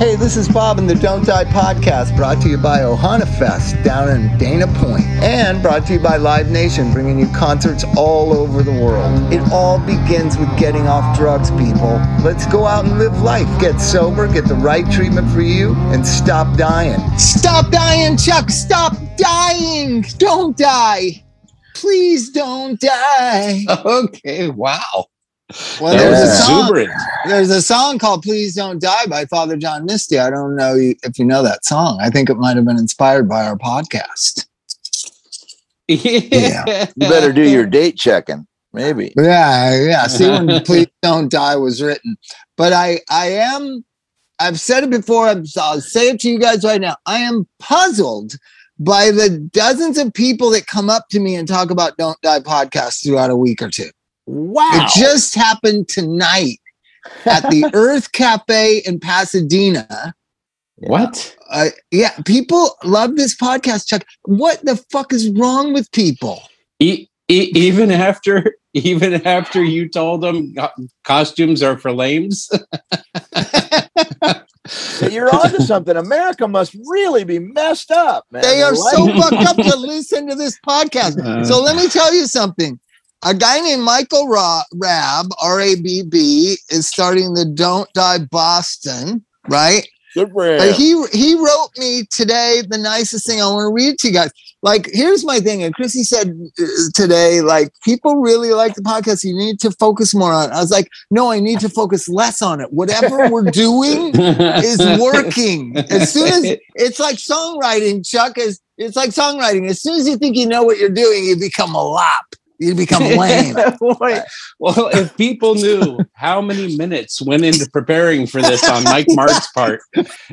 Hey, this is Bob in the Don't Die podcast, brought to you by Ohana Fest down in Dana Point, and brought to you by Live Nation, bringing you concerts all over the world. It all begins with getting off drugs, people. Let's go out and live life. Get sober, get the right treatment for you, and stop dying. Stop dying, Chuck. Stop dying. Don't die. Please don't die. Okay, wow. Well, That there's was a song. There's a song called "Please Don't Die" by Father John Misty. I don't know if you know that song. I think it might have been inspired by our podcast. Yeah. You better do your date checking. Maybe. Yeah, yeah. See when "Please Don't Die" was written, but I, I am. I've said it before. I'm, I'll say it to you guys right now. I am puzzled by the dozens of people that come up to me and talk about "Don't Die" podcasts throughout a week or two. Wow. It just happened tonight at the Earth Cafe in Pasadena. what? Uh, yeah, people love this podcast, Chuck. What the fuck is wrong with people? E- e- even after even after you told them co- costumes are for lames. You're onto something. America must really be messed up, man. They are so fucked up to listen to this podcast. So let me tell you something. A guy named Michael Ra- Rabb, R A B B, is starting the Don't Die Boston, right? Good for him. But he he wrote me today the nicest thing. I want to read to you guys. Like, here's my thing. And Chrissy said uh, today, like, people really like the podcast. You need to focus more on. it. I was like, no, I need to focus less on it. Whatever we're doing is working. As soon as it's like songwriting, Chuck is it's like songwriting. As soon as you think you know what you're doing, you become a lop. You become lame. Well, if people knew how many minutes went into preparing for this on Mike Martt's part,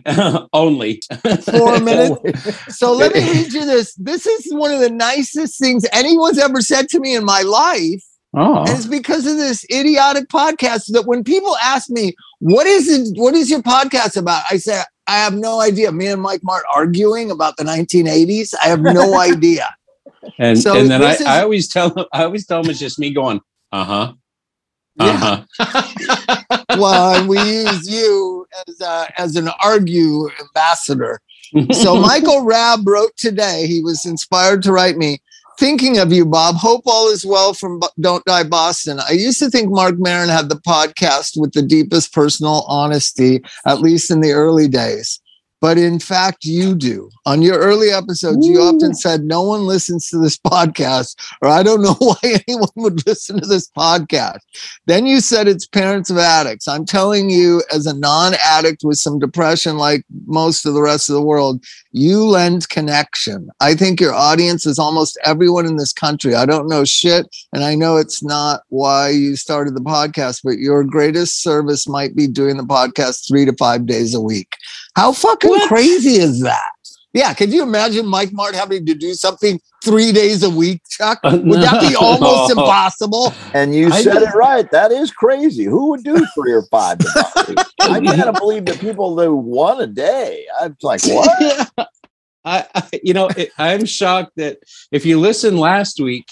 only Four minutes. So let me read you this. This is one of the nicest things anyone's ever said to me in my life. Oh, And it's because of this idiotic podcast that when people ask me, what is it, what is your podcast about? I say, I have no idea. Me and Mike Martt arguing about the 1980s. I have no idea. And so and then I, is- I always tell them I always tell them it's just me going, uh huh, uh huh. well, and we use you as a, as an argue ambassador. So Michael Rabb wrote today. He was inspired to write me. Thinking of you, Bob. Hope all is well from Bo- Don't Die Boston. I used to think Mark Maron had the podcast with the deepest personal honesty, at least in the early days. But in fact, you do. On your early episodes, you often said, No one listens to this podcast, or I don't know why anyone would listen to this podcast. Then you said it's parents of addicts. I'm telling you, as a non addict with some depression, like most of the rest of the world, you lend connection. I think your audience is almost everyone in this country. I don't know shit, and I know it's not why you started the podcast, but your greatest service might be doing the podcast three to five days a week. How fucking What? crazy is that? Yeah, could you imagine Mike Martt having to do something three days a week, Chuck? Uh, would that be almost No. impossible? and you I said just- it right. That is crazy. Who would do three or five? I can't believe that people do one a day. I'm like, what? I, I you know it, I'm shocked that if you listen last week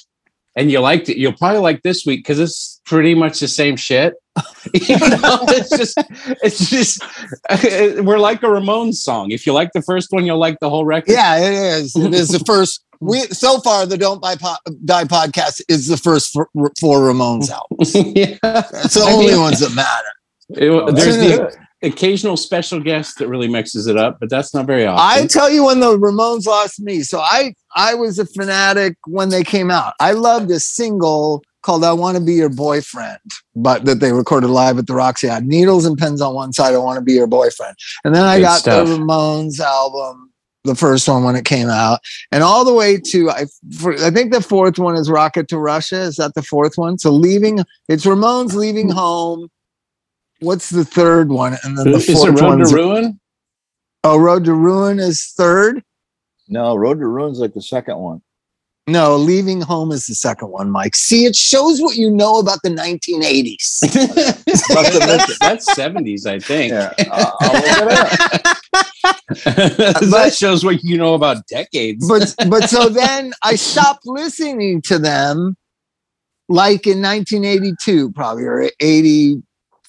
and you liked it, you'll probably like this week because it's pretty much the same shit. you know, it's just it's just we're like a Ramones song. If you like the first one, you'll like the whole record. Yeah, it is. It is the first. We so far the Don't Buy po- Die podcast is the first for, for Ramones albums. yeah. It's the I only mean- ones that matter. It- there's the occasional special guest that really mixes it up, but that's not very often. I tell you when the Ramones lost me. So I I was a fanatic when they came out. I loved a single called "I Want to Be Your Boyfriend," but that they recorded live at the Roxy. I had needles and pens on one side. I want to be your boyfriend, and then I Good got stuff. the Ramones album, the first one when it came out, and all the way to I. For, I think the fourth one is "Rocket to Russia." Is that the fourth one? So leaving, it's Ramones leaving hmm. home. What's the third one? And then the Is it fourth Road one's to Ruin? Oh, Road to Ruin is third. No, Road to Ruin's like the second one. No, Leaving Home is the second one, Mike. See, it shows what you know about the 1980s. that's, that's 70s, I think. Yeah, uh, I'll look it up. that shows what you know about decades. but but so then I stopped listening to them like in 1982, probably or 81,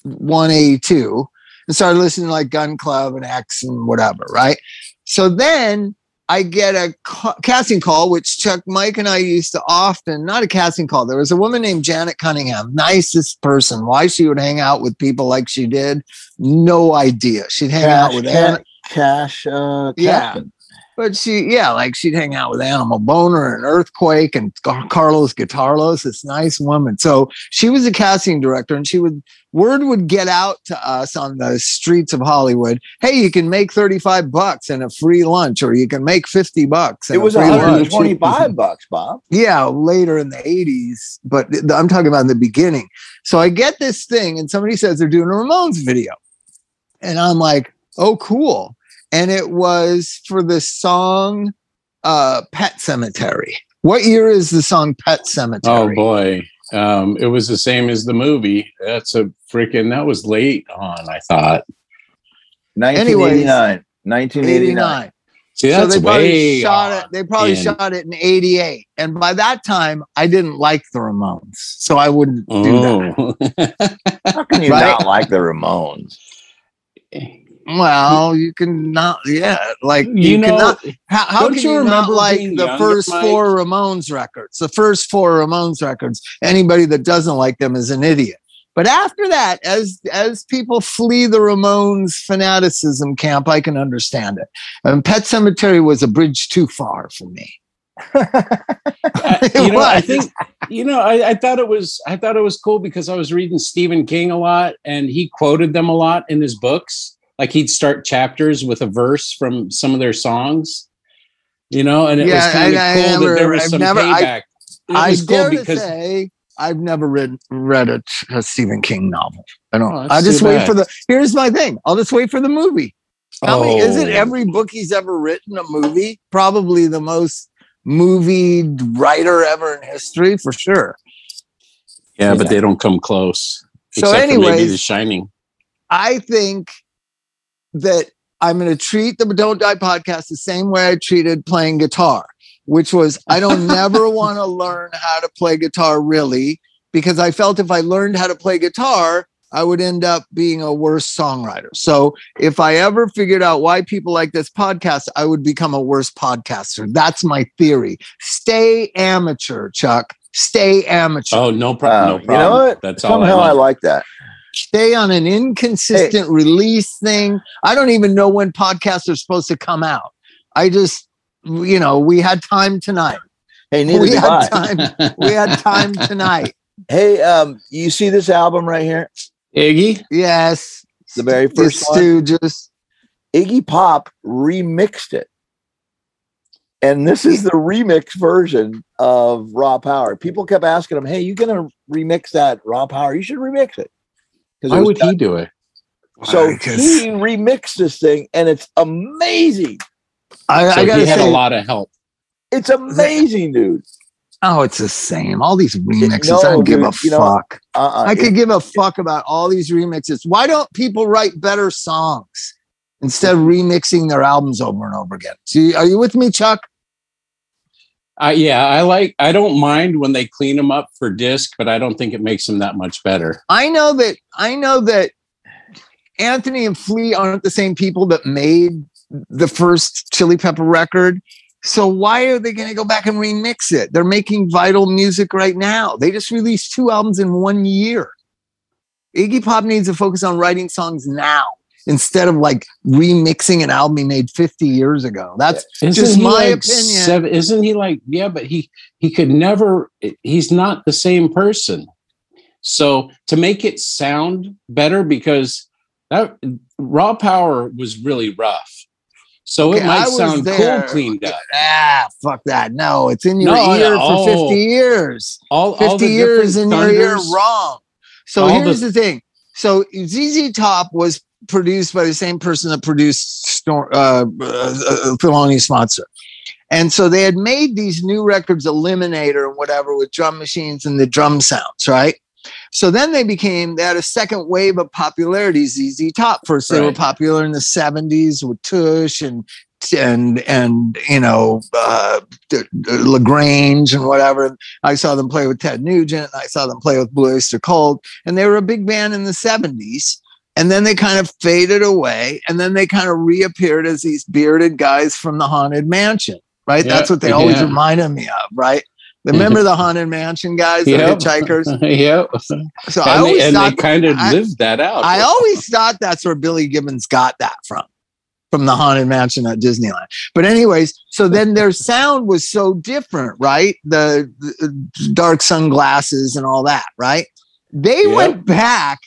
82. and started listening to like Gun Club and X and whatever, right? So then I get a ca- casting call, which Chuck, Mike, and I used to often, not a casting call. There was a woman named Janet Cunningham, nicest person. Why she would hang out with people like she did, no idea. She'd hang out with Anna, Cash, uh, Yeah. But she, yeah, like she'd hang out with Animal Boner and Earthquake and Carlos Guitarlos, this nice woman. So she was a casting director, and she would word would get out to us on the streets of Hollywood. Hey, you can make thirty five bucks and a free lunch, or you can make fifty bucks. It was free lunch. 125 bucks, Bob. Yeah, later in the 80s, but I'm talking about in the beginning. So I get this thing, and somebody says they're doing a Ramones video. And I'm like, oh, cool. And it was for the song uh, Pet Sematary. What year is the song Pet Sematary? Oh boy. Um, it was the same as the movie. That's a freaking that was late on, I thought. 1989. 1989. 89. See, So that's they probably shot it. They probably in- shot it in '88, and by that time, I didn't like the Ramones, so I wouldn't do that. Oh. How can you Right? not like the Ramones? Well, you can not, yeah, like you, you know, cannot. How, how can you you, not remember like the first Mike? four Ramones records? The first four Ramones records. Anybody that doesn't like them is an idiot. But after that, as as people flee the Ramones fanaticism camp, I can understand it. And Pet Sematary was a bridge too far for me. I- you know, I think you know, I, I thought it was I thought it was cool because I was reading Stephen King a lot and he quoted them a lot in his books. Like he'd start chapters with a verse from some of their songs, you know, and it was kind of I- I cool that there was I've some never- I- payback. I was dare cool to because say I've never read read a, a Stephen King novel. I don't. Oh, I just wait for the. Here's my thing. I'll just wait for the movie. How many is it Oh. every book he's ever written a movie? Probably the most movie writer ever in history for sure. Yeah, but they don't come close. So Except maybe anyways- The Shining. I think that I'm going to treat the Don't Die podcast the same way I treated playing guitar, which was I don't never want to learn how to play guitar really because I felt if I learned how to play guitar, I would end up being a worse songwriter. So if I ever figured out why people like this podcast, I would become a worse podcaster. That's my theory. Stay amateur, Chuck. Stay amateur. Oh, no problem. Uh, no you problem. know what? That's all I, Somehow I, like that. Stay on an inconsistent release thing. I don't even know when podcasts are supposed to come out. I just, you know, we had time tonight. Hey, neither We do had I. time. We had time tonight. Hey, um, you see this album right here? Iggy. Yes. The very The first one. Stooges. Iggy Pop remixed it. And this is the remix version of Raw Power. People kept asking him, Hey, you gonna remix that Raw Power? You should remix it. Because Why would he do it? so Because- he remixed this thing and it's amazing. I, So I gotta he had say, a lot of help. It's amazing, dude. oh, it's the same. All these remixes. No, I don't give a you know, fuck. Uh-uh. I It- could give a fuck about all these remixes. Why don't people write better songs instead of remixing their albums over and over again? See, are you with me, Chuck? Uh, yeah, I like. I don't mind when they clean them up for disc, but I don't think it makes them that much better. I know that I know that Anthony and Flea aren't the same people that made the first Chili Pepper record. So why are they going to go back and remix it? They're making vital music right now. They just released two albums in one year. Iggy Pop needs to focus on writing songs now instead of like remixing an album he made 50 years ago. That's Isn't Just my like opinion. seven- isn't he like? Yeah, but he he could never. He's not the same person. So to make it sound better, because that raw power was really rough. So Okay, it might sound there. cool cleaned up. ah, fuck that. No, it's in your No, ear no, for 50 oh. years. All, all 50 the years in different your ear wrong. So all here's the- the, thing. So ZZ Top was produced by the same person that produced Stor- uh, uh, uh, Thelonious Monster. And so they had made these new records, Eliminator and whatever, with drum machines and the drum sounds, right? So then they became, they had a second wave of popularity, ZZ Top. First, they were popular in the 70s with Tush and and and you know uh, La Grange and whatever. I saw them play with Ted Nugent. I saw them play with Blue Oyster Cult, and they were a big band in the '70s. And then they kind of faded away, and then they kind of reappeared as these bearded guys from the haunted mansion. Right, Yeah, that's what they always yeah. reminded me of. Right, remember the haunted mansion guys, the hitchhikers. yep. So I And, always they, and thought they kind of I- lived that out. I always thought that's where Billy Gibbons got that from, from the haunted mansion at Disneyland. But anyways, so then their sound was so different, right? The, the dark sunglasses and all that, right? They Yep. went back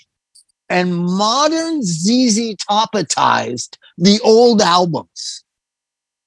and modern ZZ Topatized the old albums.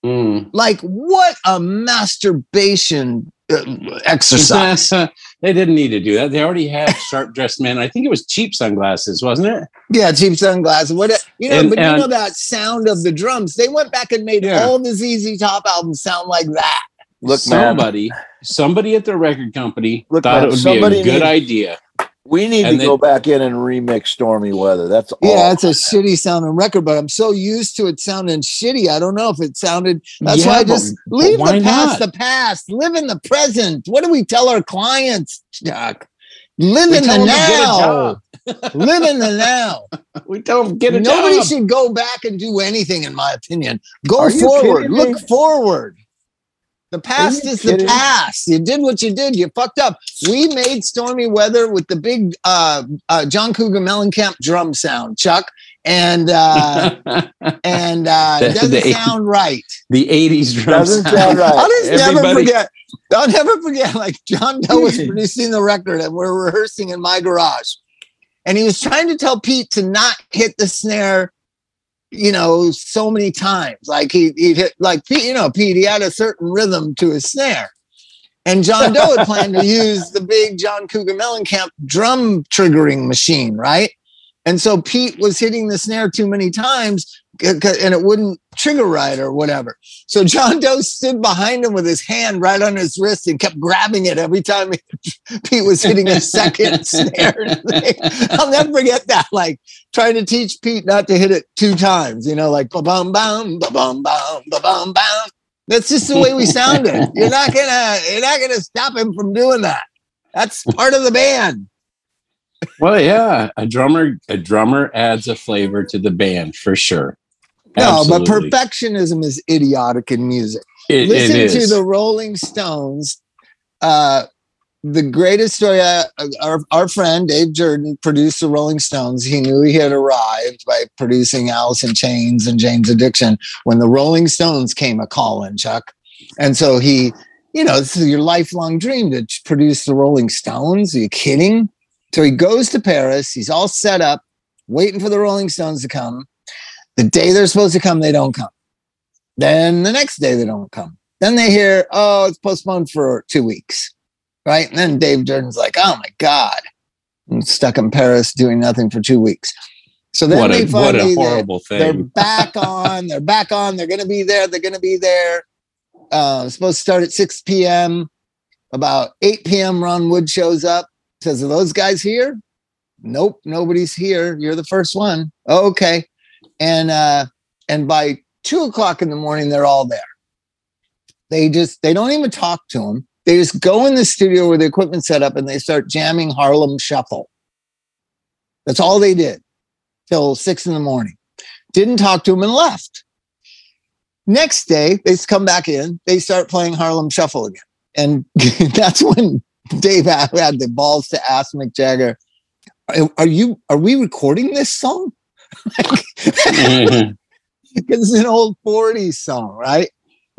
Mm. Like what a masturbation uh, exercise. they didn't need to do that. They already had sharp dressed men. I think it was cheap sunglasses, wasn't it? Yeah, cheap sunglasses. What you know, And- but and- you know that sound of the drums. They went back and made Yeah. all the ZZ Top albums sound like that. Look, man, somebody, somebody at the record company Look, thought man, it would be a good needs- idea. We need and to they- go back in and remix Stormy Weather. That's all. Yeah, it's a shitty sounding record, but I'm so used to it sounding shitty. I don't know if it sounded. That's why I just but- leave but the past not? the past. Live in the present. What do we tell our clients, Chuck? Live We in tell the 'em to get a now. Live in the now. We tell them get a Nobody job. should go back and do anything, in my opinion. Go Are forward. Look forward. The past you is the past. You did what you did. You fucked up. We made stormy weather with the big uh, uh, John Cougar Mellencamp drum sound, Chuck, and uh, and uh, The- doesn't the- sound right. the 80s drum Doesn't sound. sound right. I'll just never forget. I'll never forget. Like John Doe was producing the record, and we're rehearsing in my garage, and he was trying to tell Pete to not hit the snare. You know, so many times. Like he he hit like Pete. You know, Pete. He had a certain rhythm to his snare, and John Doe had planned to use the big John Cougar Mellencamp drum triggering machine, right? And so Pete was hitting the snare too many times, and it wouldn't trigger right or whatever. So John Doe stood behind him with his hand right on his wrist and kept grabbing it every time Pete was hitting a second snare. I'll never forget that. Like trying to teach Pete not to hit it two times, you know, like ba bum bum, ba bum bum, ba bum bum. That's just the way we sounded. You're not gonna, you're not gonna stop him from doing that. That's part of the band. Well, yeah, a drummer a drummer adds a flavor to the band for sure. No, but perfectionism is idiotic in music. It- listen is. to the Rolling Stones. Uh, the greatest story. Uh, our our friend Dave Jerden produced the Rolling Stones. He knew he had arrived by producing Alice in Chains and Jane's Addiction when the Rolling Stones came a calling, Chuck. And so he, you know, this is your lifelong dream to produce the Rolling Stones. Are you kidding? So he goes to Paris. He's all set up, waiting for the Rolling Stones to come. The day they're supposed to come, they don't come. Then the next day they don't come. Then they hear, oh, it's postponed for two weeks. Right. And then Dave Jerden's like, oh my God. I'm stuck in Paris doing nothing for two weeks. So then what they a what a horrible they're back on. They're back on. They're going to be there. They're going to be there. Uh, supposed to start at 6 p.m. About 8 p.m., Ron Wood shows up. Says, Are those guys here? Nope, nobody's here. You're the first one. "Oh, okay. And uh, and by two o'clock in the morning, they're all there. They just they don't even talk to them. They just go in the studio where the equipment set up and they start jamming Harlem Shuffle. That's all they did till six in the morning. Didn't talk to him and left. Next day, they come back in. They start playing Harlem Shuffle again, and that's when Dave had the balls to ask Mick Jagger, "Are- "Are you? Are we recording this song? Because it's an old '40s song, right?"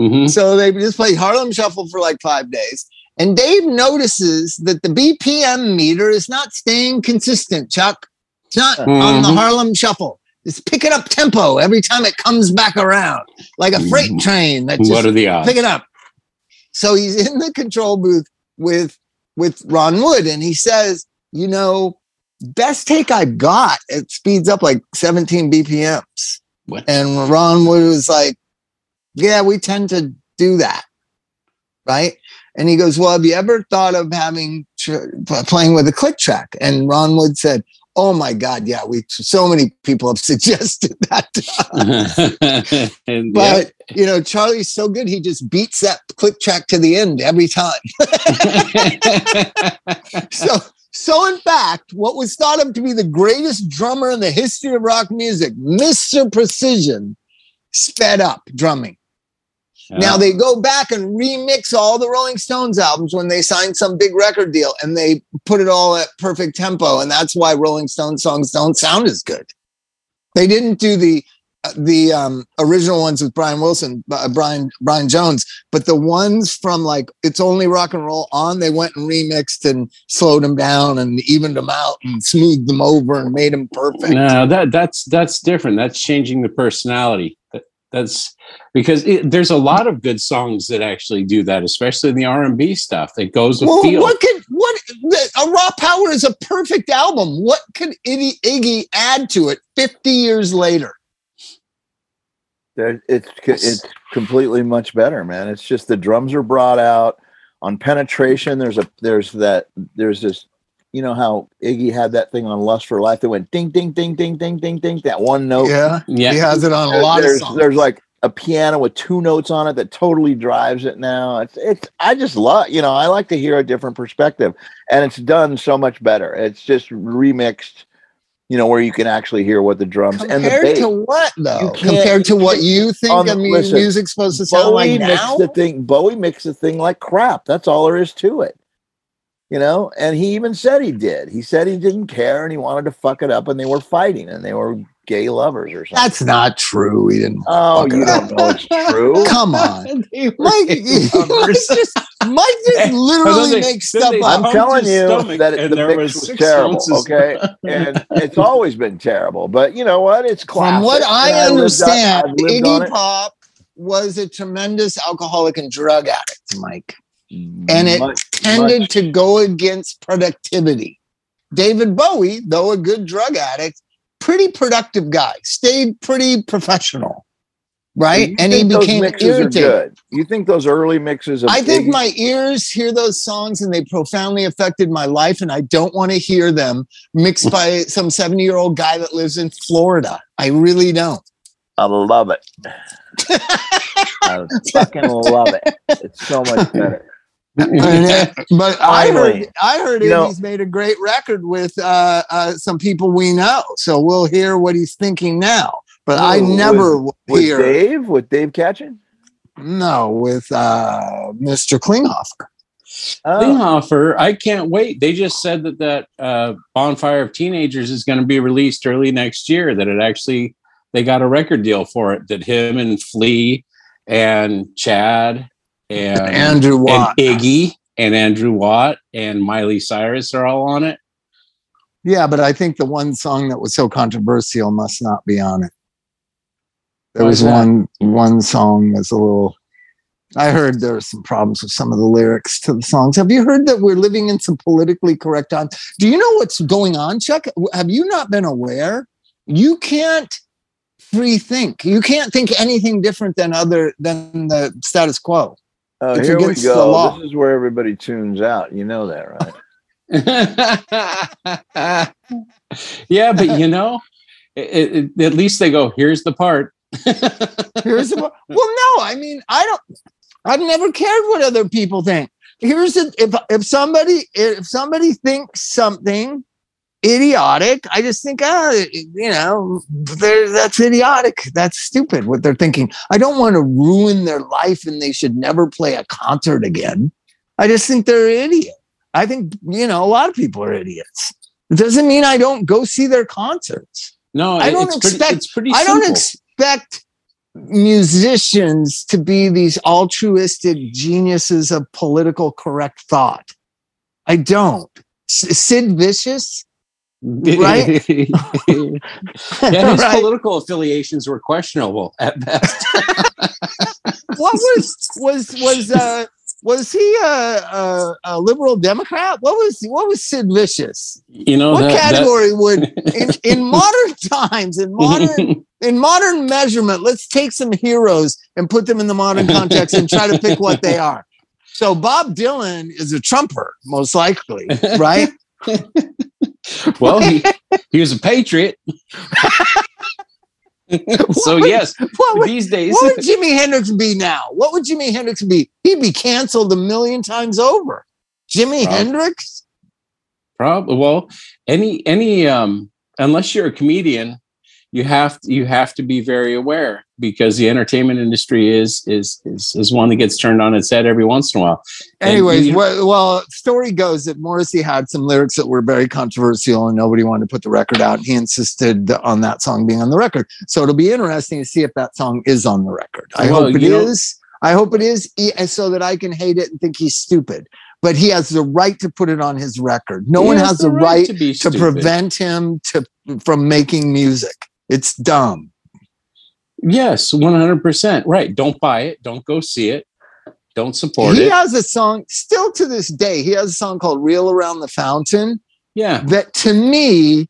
Mhm. So they just play Harlem Shuffle for like five days. And Dave notices that the BPM meter is not staying consistent, Chuck. It's not on the Mhm. Harlem Shuffle. It's picking up tempo every time it comes back around, like a freight train that just What are the odds? pick it up. So he's in the control booth with with Ron Wood, and he says, "You know, best take I've got, it speeds up like 17 BPMs." What? And Ron Wood was like, "Yeah, we tend to do that, right?" And he goes, "Well, have you ever thought of having tr- playing with a click track?" And Ron Wood said, "Oh my God, yeah, we so many people have suggested that." And, But you know, Charlie's so good; he just beats that click track to the end every time. so, So, in fact, what was thought of to be the greatest drummer in the history of rock music, Mr. Precision, sped up drumming. Now they go back and remix all the Rolling Stones albums when they signed some big record deal and they put it all at perfect tempo. And that's why Rolling Stone songs don't sound as good. They didn't do the the um, original ones with Brian Wilson, uh, Brian Brian Jones, but the ones from like "It's Only Rock and Roll" on, they went and remixed and slowed them down and evened them out and smoothed them over and made them perfect. No, that that's that's different. That's changing the personality. That, that's because it, there's a lot of good songs that actually do that, especially in the R and B stuff that goes with well, feel. what could what the, a Raw Power is a perfect album. What could Iggy, Iggy add to it 50 years later? There, it's it's completely much better, man. It's just the drums are brought out on penetration. There's a there's that there's this, you know how Iggy had that thing on Lust for Life that went ding ding ding ding ding ding ding that one note. Yeah, yeah, he has it on a lot there's, of songs. There's like a piano with two notes on it that totally drives it now. It's it's I just love you know I like to hear a different perspective, and it's done so much better. It's just remixed you know, where you can actually hear what the drums Compared and the bass. to what though? Compared to what you think On I mean, listen, music's supposed to sound Bowie like makes now. the thing. Bowie makes the thing like crap. That's all there is to it. You know, and he even said he did. He said he didn't care and he wanted to fuck it up, and they were fighting and they were gay lovers or something. That's not true. He didn't. oh, you it don't know it's true. Come on, Mike. Mike just, Mike just literally they- makes stuff up. I'm telling you that it, the there mix was was terrible. ounces- Okay, and it's always been terrible. But you know what? It's classic. From what I And lived on- understand, I've lived on Iggy. Pop was a tremendous alcoholic and drug addict, Mike, and it Much- tended much- to go against productivity. David Bowie, though a good drug addict, pretty productive guy, stayed pretty professional, right? You And he became mixes irritated. good. You think those early mixes of I think Iggy- my ears hear those songs and they profoundly affected my life, and I don't want to hear them mixed by some 70 year old guy that lives in Florida. I really don't. I love it. I fucking love it. It's so much better. but I heard I heard You know- Iggy's made a great record with uh, uh, some people we know, so we'll hear what he's thinking now. But I Ooh, never will With Dave, with Dave Catchin. no with uh, Mr. Klinghoffer. Oh, Klinghoffer, I can't wait. They just said that that uh, Bonfire of Teenagers is going to be released early next year. That it actually they got a record deal for it. That him and Flea and Chad and Andrew and Watt. Iggy and Andrew Watt and Miley Cyrus are all on it. Yeah, but I think the one song that was so controversial must not be on it. There was one one song was a little. I heard there were some problems with some of the lyrics to the songs. Have you heard that we're living in some politically correct times? Do you know what's going on, Chuck? Have you not been aware? You can't free think. You can't think anything different than other than the status quo. Oh, it's here we against the go. law. This is where everybody tunes out. You know that, right? yeah, but you know, it, it, at least they go. Here's the part. Here's the, part. well, no, I mean, I don't. I've never cared what other people think. Here's the if if somebody if somebody thinks something idiotic, I just think, ah, you know, that's idiotic. That's stupid what they're thinking. I don't want to ruin their life and they should never play a concert again. I just think they're idiot. I think you know a lot of people are idiots. It doesn't mean I don't go see their concerts. No, I don't expect- Pretty, it's pretty. I don't expect musicians to be these altruistic geniuses of political correct thought. I don't. Sid Vicious, right? yeah, his Right? political affiliations were questionable at best. What was was was uh was he a, a, a liberal Democrat? What was what was Sid Vicious? You know, What that- that- category would in, in modern times in modern in modern measurement, let's take some heroes and put them in the modern context and try to pick what they are. So Bob Dylan is a trumper, most likely, right? Well, he, he was a patriot. so would- yes, would, these days, what would Jimi Hendrix be now? What would Jimi Hendrix be? He'd be canceled a million times over. Jimi Hendrix? Probably. Well, any any um unless you're a comedian, you have you have to be very aware because the entertainment industry is is is is one that gets turned on its head every once in a while. And Anyways, you- well, well, story goes that Morrissey had some lyrics that were very controversial and nobody wanted to put the record out. He insisted on that song being on the record. So it'll be interesting to see if that song is on the record. I Well, hope it is. I hope it is so that I can hate it and think he's stupid. But he has the right to put it on his record. No He one has the right, be to stupid. prevent him to from making music. It's dumb. Yes, one hundred percent. Right. Don't buy it. Don't go see it. Don't support he it. He has a song still to this day. He has a song called "Reel Around the Fountain." yeah. that to me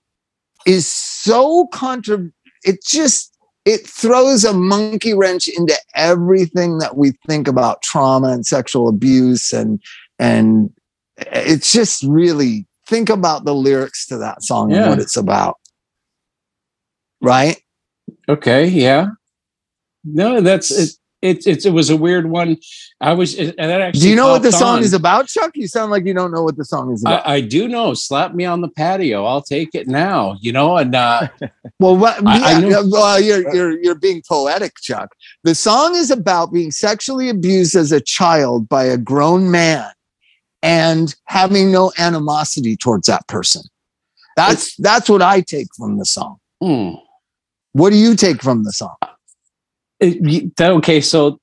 is so contra it just it throws a monkey wrench into everything that we think about trauma and sexual abuse and and it's just really think about the lyrics to that song and what it's about right Okay. Yeah. No, that's it. It, it, it was a weird one. I was, and that actually. do you know what the song on. is about chuck you sound like you don't know what the song is about I, I do know. Slap me on the patio. I'll take it now. You know, and uh, Well, what, I- I yeah, know- well, you're you're you're being poetic, Chuck. The song is about being sexually abused as a child by a grown man and having no animosity towards that person. That's that's what I take from the song. hmm. What do you take from the song? It- that- okay, so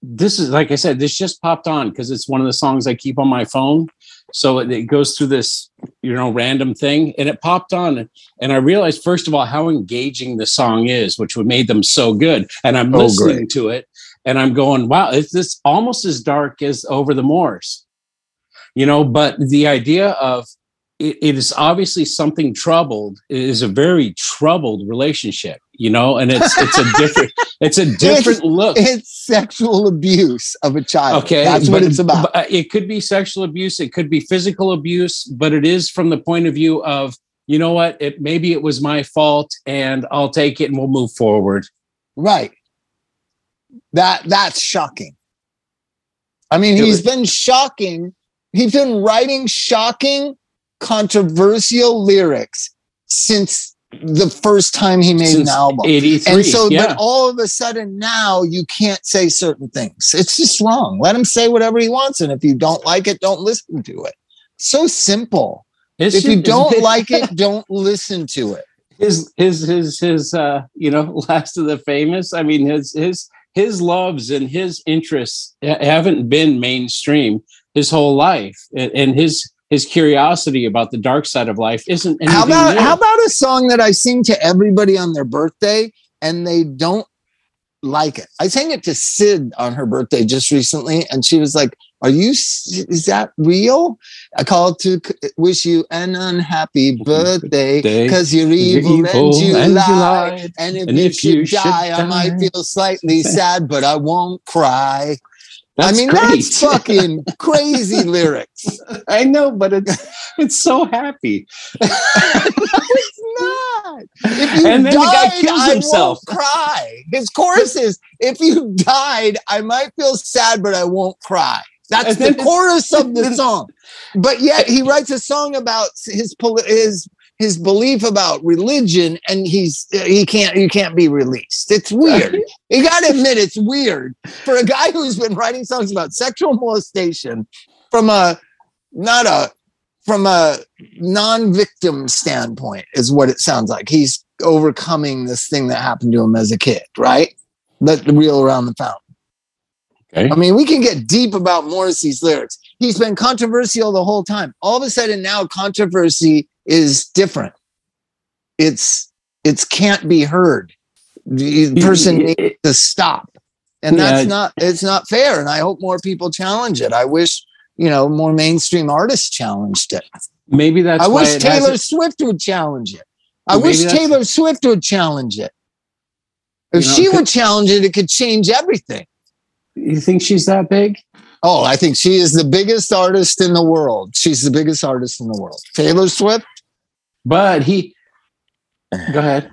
this is like I said, this just popped on because it's one of the songs I keep on my phone. So it, it goes through this, you know, random thing, and it popped on, and I realized first of all how engaging the song is, which would made them so good. And I'm Oh, listening great. to it, and I'm going, wow, it's this almost as dark as Over the Moors, you know. But the idea of it, it is obviously something troubled. It is a very troubled relationship, you know, and it's it's a different it's a different look. It's sexual abuse of a child. Okay, that's what it's about. but, uh, it could be sexual abuse, it could be physical abuse, but it is from the point of view of you know what? It maybe it was my fault, and I'll take it, and we'll move forward. Right. That that's shocking. I mean, he's been shocking. He's been writing shocking, controversial lyrics since the first time he made Since an album. Eighty three, And so, yeah. but all of a sudden now you can't say certain things. It's just wrong. Let him say whatever he wants. And if you don't like it, don't listen to it. So simple. It's if you just- don't like it, don't listen to it. his his his his uh you know last of the famous i mean his his his loves and his interests haven't been mainstream his whole life and, and his his curiosity about the dark side of life isn't How about new. how about a song that I sing to everybody on their birthday and they don't like it? I sang it to Sid on her birthday just recently, and she was like, "Are you? Is that real?" I called to wish you an unhappy birthday because you're You're evil, and you and you lie. And if, And you, if you should die, I might die. feel slightly sad, but I won't cry. That's I mean, great. that's fucking crazy lyrics. i know but it's it's so happy it's not. If you And then the guy died, kills I himself. won't cry. His chorus is, "If you died, I might feel sad, but I won't cry." That's the chorus of the song. But yet he writes a song about his his his belief about religion, and he's he can't you can't be released. It's weird. You got to admit it's weird for a guy who's been writing songs about sexual molestation from a not a from a non-victim standpoint is what it sounds like. He's overcoming this thing that happened to him as a kid, right? Let the reel around the fountain. Okay. I mean, we can get deep about Morrissey's lyrics. He's been controversial the whole time. All of a sudden now controversy is different. It's it's can't be heard. The person needs to stop. And that's Yeah. not it's not fair. And I hope more people challenge it. I wish, you know, more mainstream artists challenged it. maybe that's I wish Taylor hasn't- Swift would challenge it. I Maybe wish Taylor Swift would challenge it. If You know, she could- would challenge it, it could change everything. you think she's that big Oh, I think she is the biggest artist in the world. She's the biggest artist in the world. Taylor Swift. But he go ahead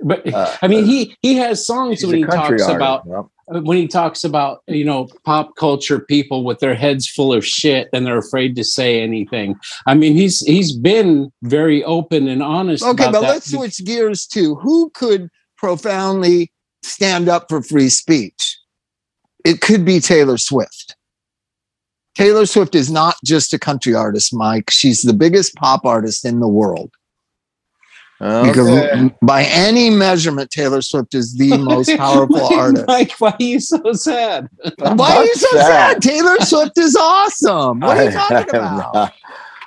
but Uh, i mean he he has songs when he talks artist. about when he talks about you know pop culture people with their heads full of shit and they're afraid to say anything. I mean, he's he's been very open and honest. Okay, but that. let's switch gears to who could profoundly stand up for free speech. It could be Taylor Swift. Taylor Swift is not just a country artist, Mike. She's the biggest pop artist in the world. Because Okay. by any measurement, Taylor Swift is the most powerful artist. Mike, why are you so sad? I'm Why are you so sad? Taylor Swift is awesome. What are you talking about?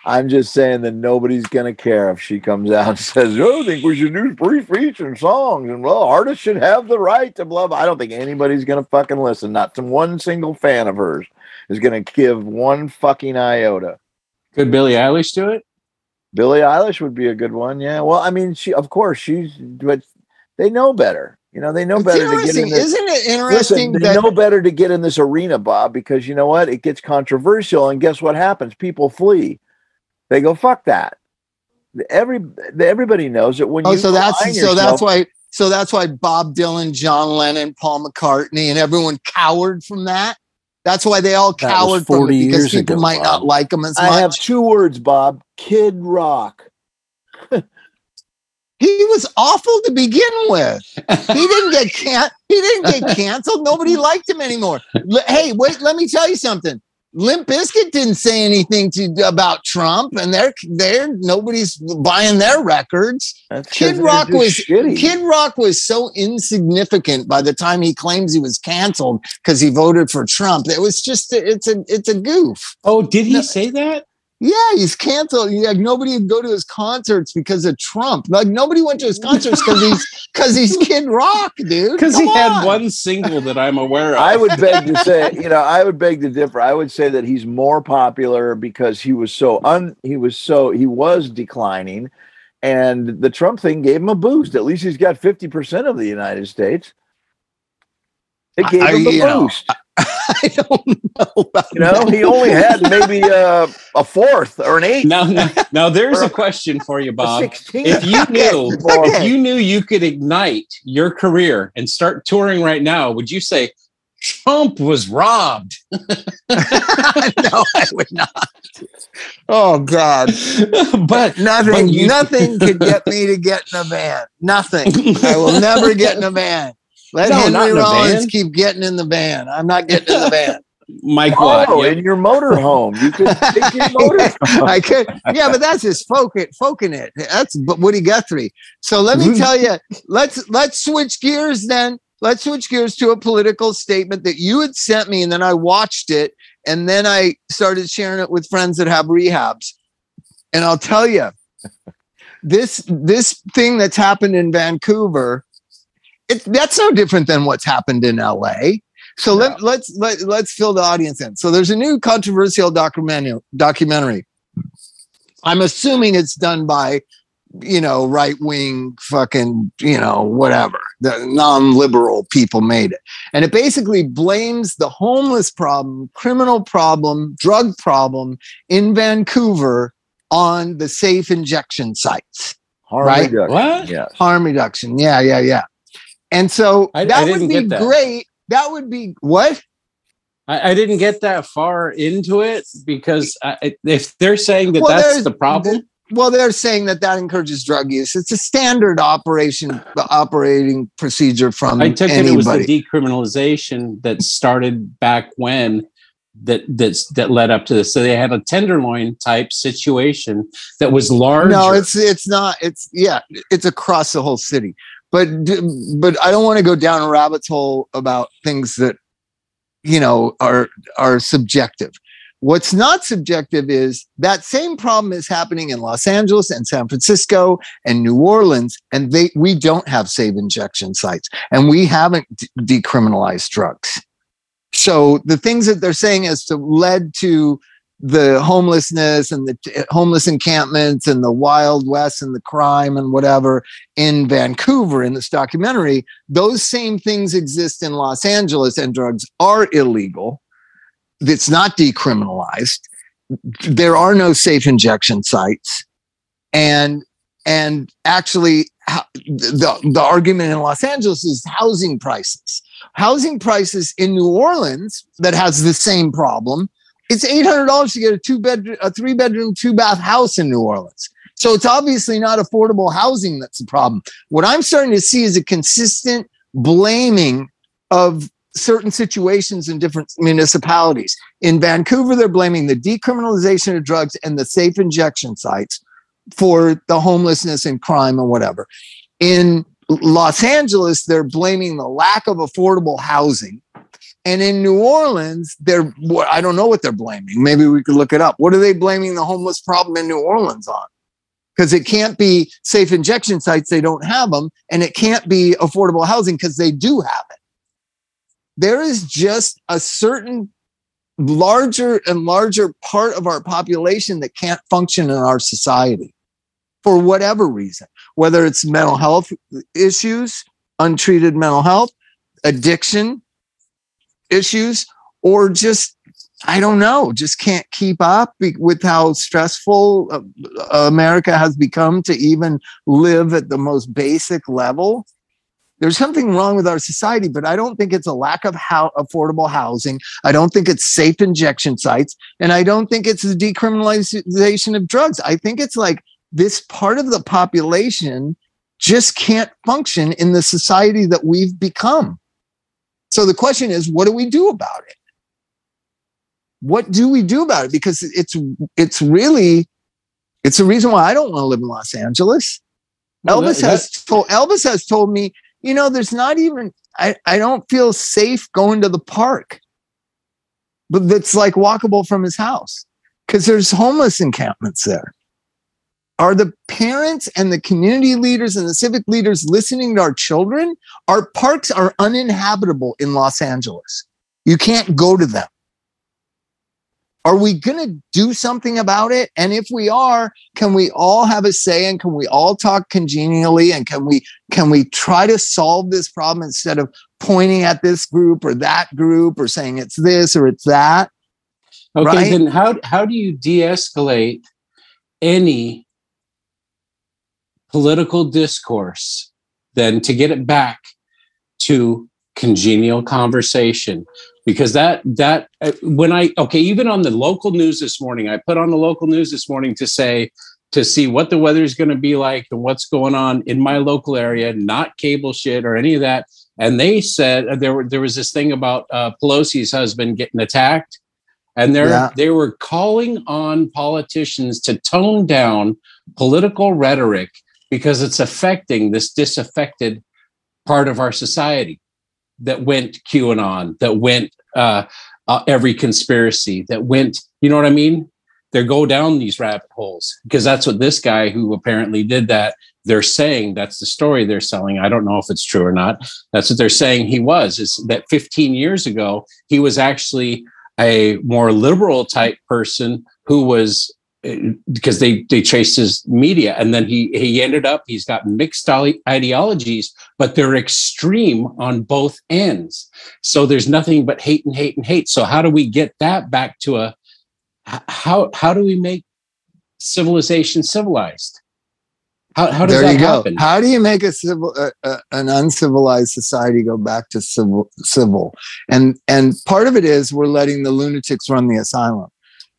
I'm just saying that nobody's gonna care if she comes out and says, "Oh, I think we should do free speech and songs, and well, artists should have the right to blah." blah." I don't think anybody's gonna fucking listen. Not to one single fan of hers is gonna give one fucking iota. Could Billie Eilish do it? Billie Eilish would be a good one. Yeah. Well, I mean, she of course she's, but they know better. You know, they know It's better to get in this. Isn't it interesting? Listen, they that know better to get in this arena, Bob, because you know what? It gets controversial, and guess what happens? People flee. They go, "Fuck that." Every everybody knows that when Oh, you so that's align so that's why so that's why Bob Dylan, John Lennon, Paul McCartney, and everyone cowered from that. That's why they all cowered from 40 it because years people ago, might not like them as much. I have two words, Bob. Kid Rock. He was awful to begin with. He didn't get can he didn't get canceled. Nobody liked him anymore. L- Hey, wait, let me tell you something. Limp Bizkit didn't say anything to about Trump, and they're they're nobody's buying their records. That's 'cause Kid Rock was shitty. Kid Rock was so insignificant by the time he claims he was canceled because he voted for Trump. It was just a, it's a it's a goof. Oh, did he No. say that? Yeah, he's canceled. Like nobody would go to his concerts because of Trump. Like nobody went to his concerts because he's because he's Kid Rock, dude. Because he Come had one single that I'm aware of. I would beg to say, you know, I would beg to differ. I would say that he's more popular because he was so un he was so he was declining and the Trump thing gave him a boost. At least he's got 50% of the United States. It gave I- him a you know, boost. I don't know. About you know, that. he only had maybe uh, a fourth or an eighth. now, now, now there's a a- question for you, Bob. If you knew, Okay. if you knew you could ignite your career and start touring right now, would you say Trump was robbed? no, I would not. Oh God. but Nothing, But you- nothing could get me to get in a van. Nothing. I will never get in a van. Let No, Henry Rollins keep getting in the van. I'm not getting in the van. Mike, Oh, what? Yeah. in your motorhome. You could take your motorhome. I could, yeah, but that's his folk it, folking it. That's but Woody Guthrie. So let me tell you, let's let's switch gears then. Let's switch gears to a political statement that you had sent me, and then I watched it, and then I started sharing it with friends that have rehabs. And I'll tell you, this this thing that's happened in Vancouver, it, that's no different than what's happened in LA. So let, let's let, let's fill the audience in. So there's a new controversial documentary documentary. I'm assuming it's done by, you know, right wing fucking, you know, whatever. The non-liberal people made it. And it basically blames the homeless problem, criminal problem, drug problem in Vancouver on the safe injection sites. Harm Right. reduction, What? Yes. Harm reduction. Yeah, yeah, yeah. And so I- I that didn't would be that. great. That would be what? I, I didn't get that far into it because I, if they're saying that Well, that's the problem, Well, they're saying that that encourages drug use. It's a standard operation operating procedure from I took it it was the decriminalization that started back when that that's that led up to this. So they had a tenderloin type situation that was large. no, it's it's not. It's yeah, it's across the whole city. But but I don't want to go down a rabbit's hole about things that you know are are subjective. What's not subjective is that same problem is happening in Los Angeles and San Francisco and New Orleans, and they we don't have safe injection sites, and we haven't decriminalized drugs. So the things that they're saying as to led to the homelessness and the homeless encampments and the wild west and the crime and whatever in Vancouver in this documentary, those same things exist in Los Angeles and drugs are illegal. It's not decriminalized. There are no safe injection sites. And and actually the, the argument in Los Angeles is housing prices. Housing prices in New Orleans that has the same problem. It's eight hundred dollars to get a two bedroom, a three bedroom, two bath house in New Orleans. So it's obviously not affordable housing that's the problem. What I'm starting to see is a consistent blaming of certain situations in different municipalities. In Vancouver, they're blaming the decriminalization of drugs and the safe injection sites for the homelessness and crime and whatever. In Los Angeles, they're blaming the lack of affordable housing. And in New Orleans, they're, I don't know what they're blaming. Maybe we could look it up. What are they blaming the homeless problem in New Orleans on? Because it can't be safe injection sites, they don't have them. And it can't be affordable housing because they do have it. There is just a certain larger and larger part of our population that can't function in our society for whatever reason, whether it's mental health issues, untreated mental health, addiction issues, or just, I don't know, just can't keep up with how stressful uh, America has become to even live at the most basic level. There's something wrong with our society, but I don't think it's a lack of how affordable housing. I don't think it's safe injection sites. And I don't think it's the decriminalization of drugs. I think it's like this part of the population just can't function in the society that we've become. So the question is, what do we do about it? What do we do about it? Because it's it's really it's the reason why I don't want to live in Los Angeles. Well, Elvis that, has told Elvis has told me, you know, there's not even I, I don't feel safe going to the park. But that's like walkable from his house because there's homeless encampments there. Are the parents and the community leaders and the civic leaders listening to our children? Our parks are uninhabitable in Los Angeles. You can't go to them. Are we going to do something about it? And if we are, can we all have a say and can we all talk congenially and can we can we try to solve this problem instead of pointing at this group or that group or saying it's this or it's that? Okay, right? then how how do you de-escalate any political discourse than to get it back to congenial conversation. Because that that uh, when i okay even on the local news this morning i put on the local news this morning to say to see what the weather is going to be like and what's going on in my local area not cable shit or any of that. And they said uh, there were there was this thing about uh, pelosi's husband getting attacked. And they yeah. they were calling on politicians to tone down political rhetoric because it's affecting this disaffected part of our society that went QAnon, that went uh, uh, every conspiracy, that went, you know what I mean? They go down these rabbit holes because that's what this guy who apparently did that. They're saying that's the story they're selling. I don't know if it's true or not. That's what they're saying he was. Is that 15 years ago he was actually a more liberal type person who was because they they chased his media and then he he ended up he's got mixed ideologies but they're extreme on both ends. So there's nothing but hate and hate and hate. So how do we get that back to a how how do we make civilization civilized? How, how does there that happen go. how do you make a civil uh, uh, an uncivilized society go back to civil civil? And and part of it is we're letting the lunatics run the asylum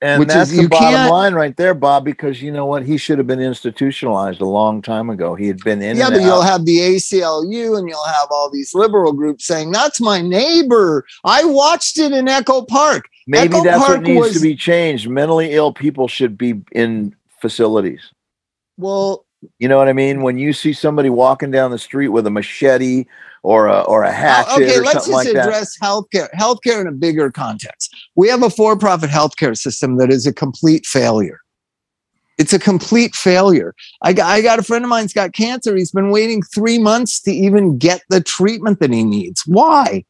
and Which that's is, the bottom line right there, Bob, because you know what? He should have been institutionalized a long time ago. He had been in. Yeah, but out. you'll have the ACLU and you'll have all these liberal groups saying, That's my neighbor. I watched it in Echo Park. Maybe Echo that's Park what needs was, to be changed. Mentally ill people should be in facilities. Well, you know what I mean? When you see somebody walking down the street with a machete or a or a hatchet. okay, let's just like address that. healthcare. Healthcare in a bigger context. We have a for-profit healthcare system that is a complete failure. It's a complete failure. I got, I got a friend of mine's got cancer. He's been waiting three months to even get the treatment that he needs. Why?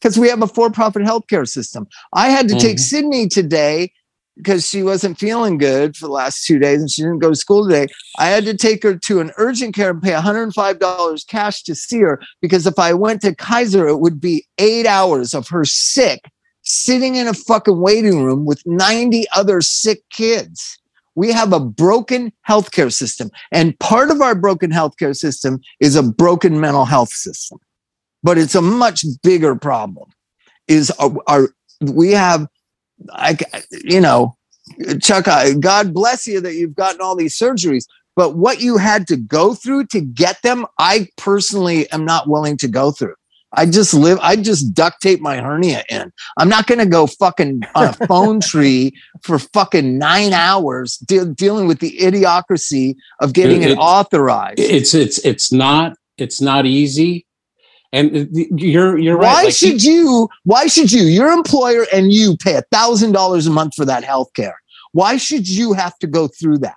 Because we have a for-profit healthcare system. I had to mm-hmm. take Sydney today because she wasn't feeling good for the last two days and she didn't go to school today. I had to take her to an urgent care and pay $105 cash to see her because if I went to Kaiser, it would be eight hours of her sick, sitting in a fucking waiting room with 90 other sick kids. we have a broken healthcare system. And part of our broken healthcare system is a broken mental health system. But it's a much bigger problem. Is our, our we have I you know, Chuck, I, God bless you that you've gotten all these surgeries, but what you had to go through to get them, I personally am not willing to go through. I just live, I just duct tape my hernia in. I'm not going to go fucking on a phone tree for fucking nine hours de- dealing with the idiocracy of getting it, it, authorized. It's, it's, it's not, it's not easy. And you're, you're right. Why like, should you, why should you, your employer and you pay a thousand dollars a month for that health care? Why should you have to go through that?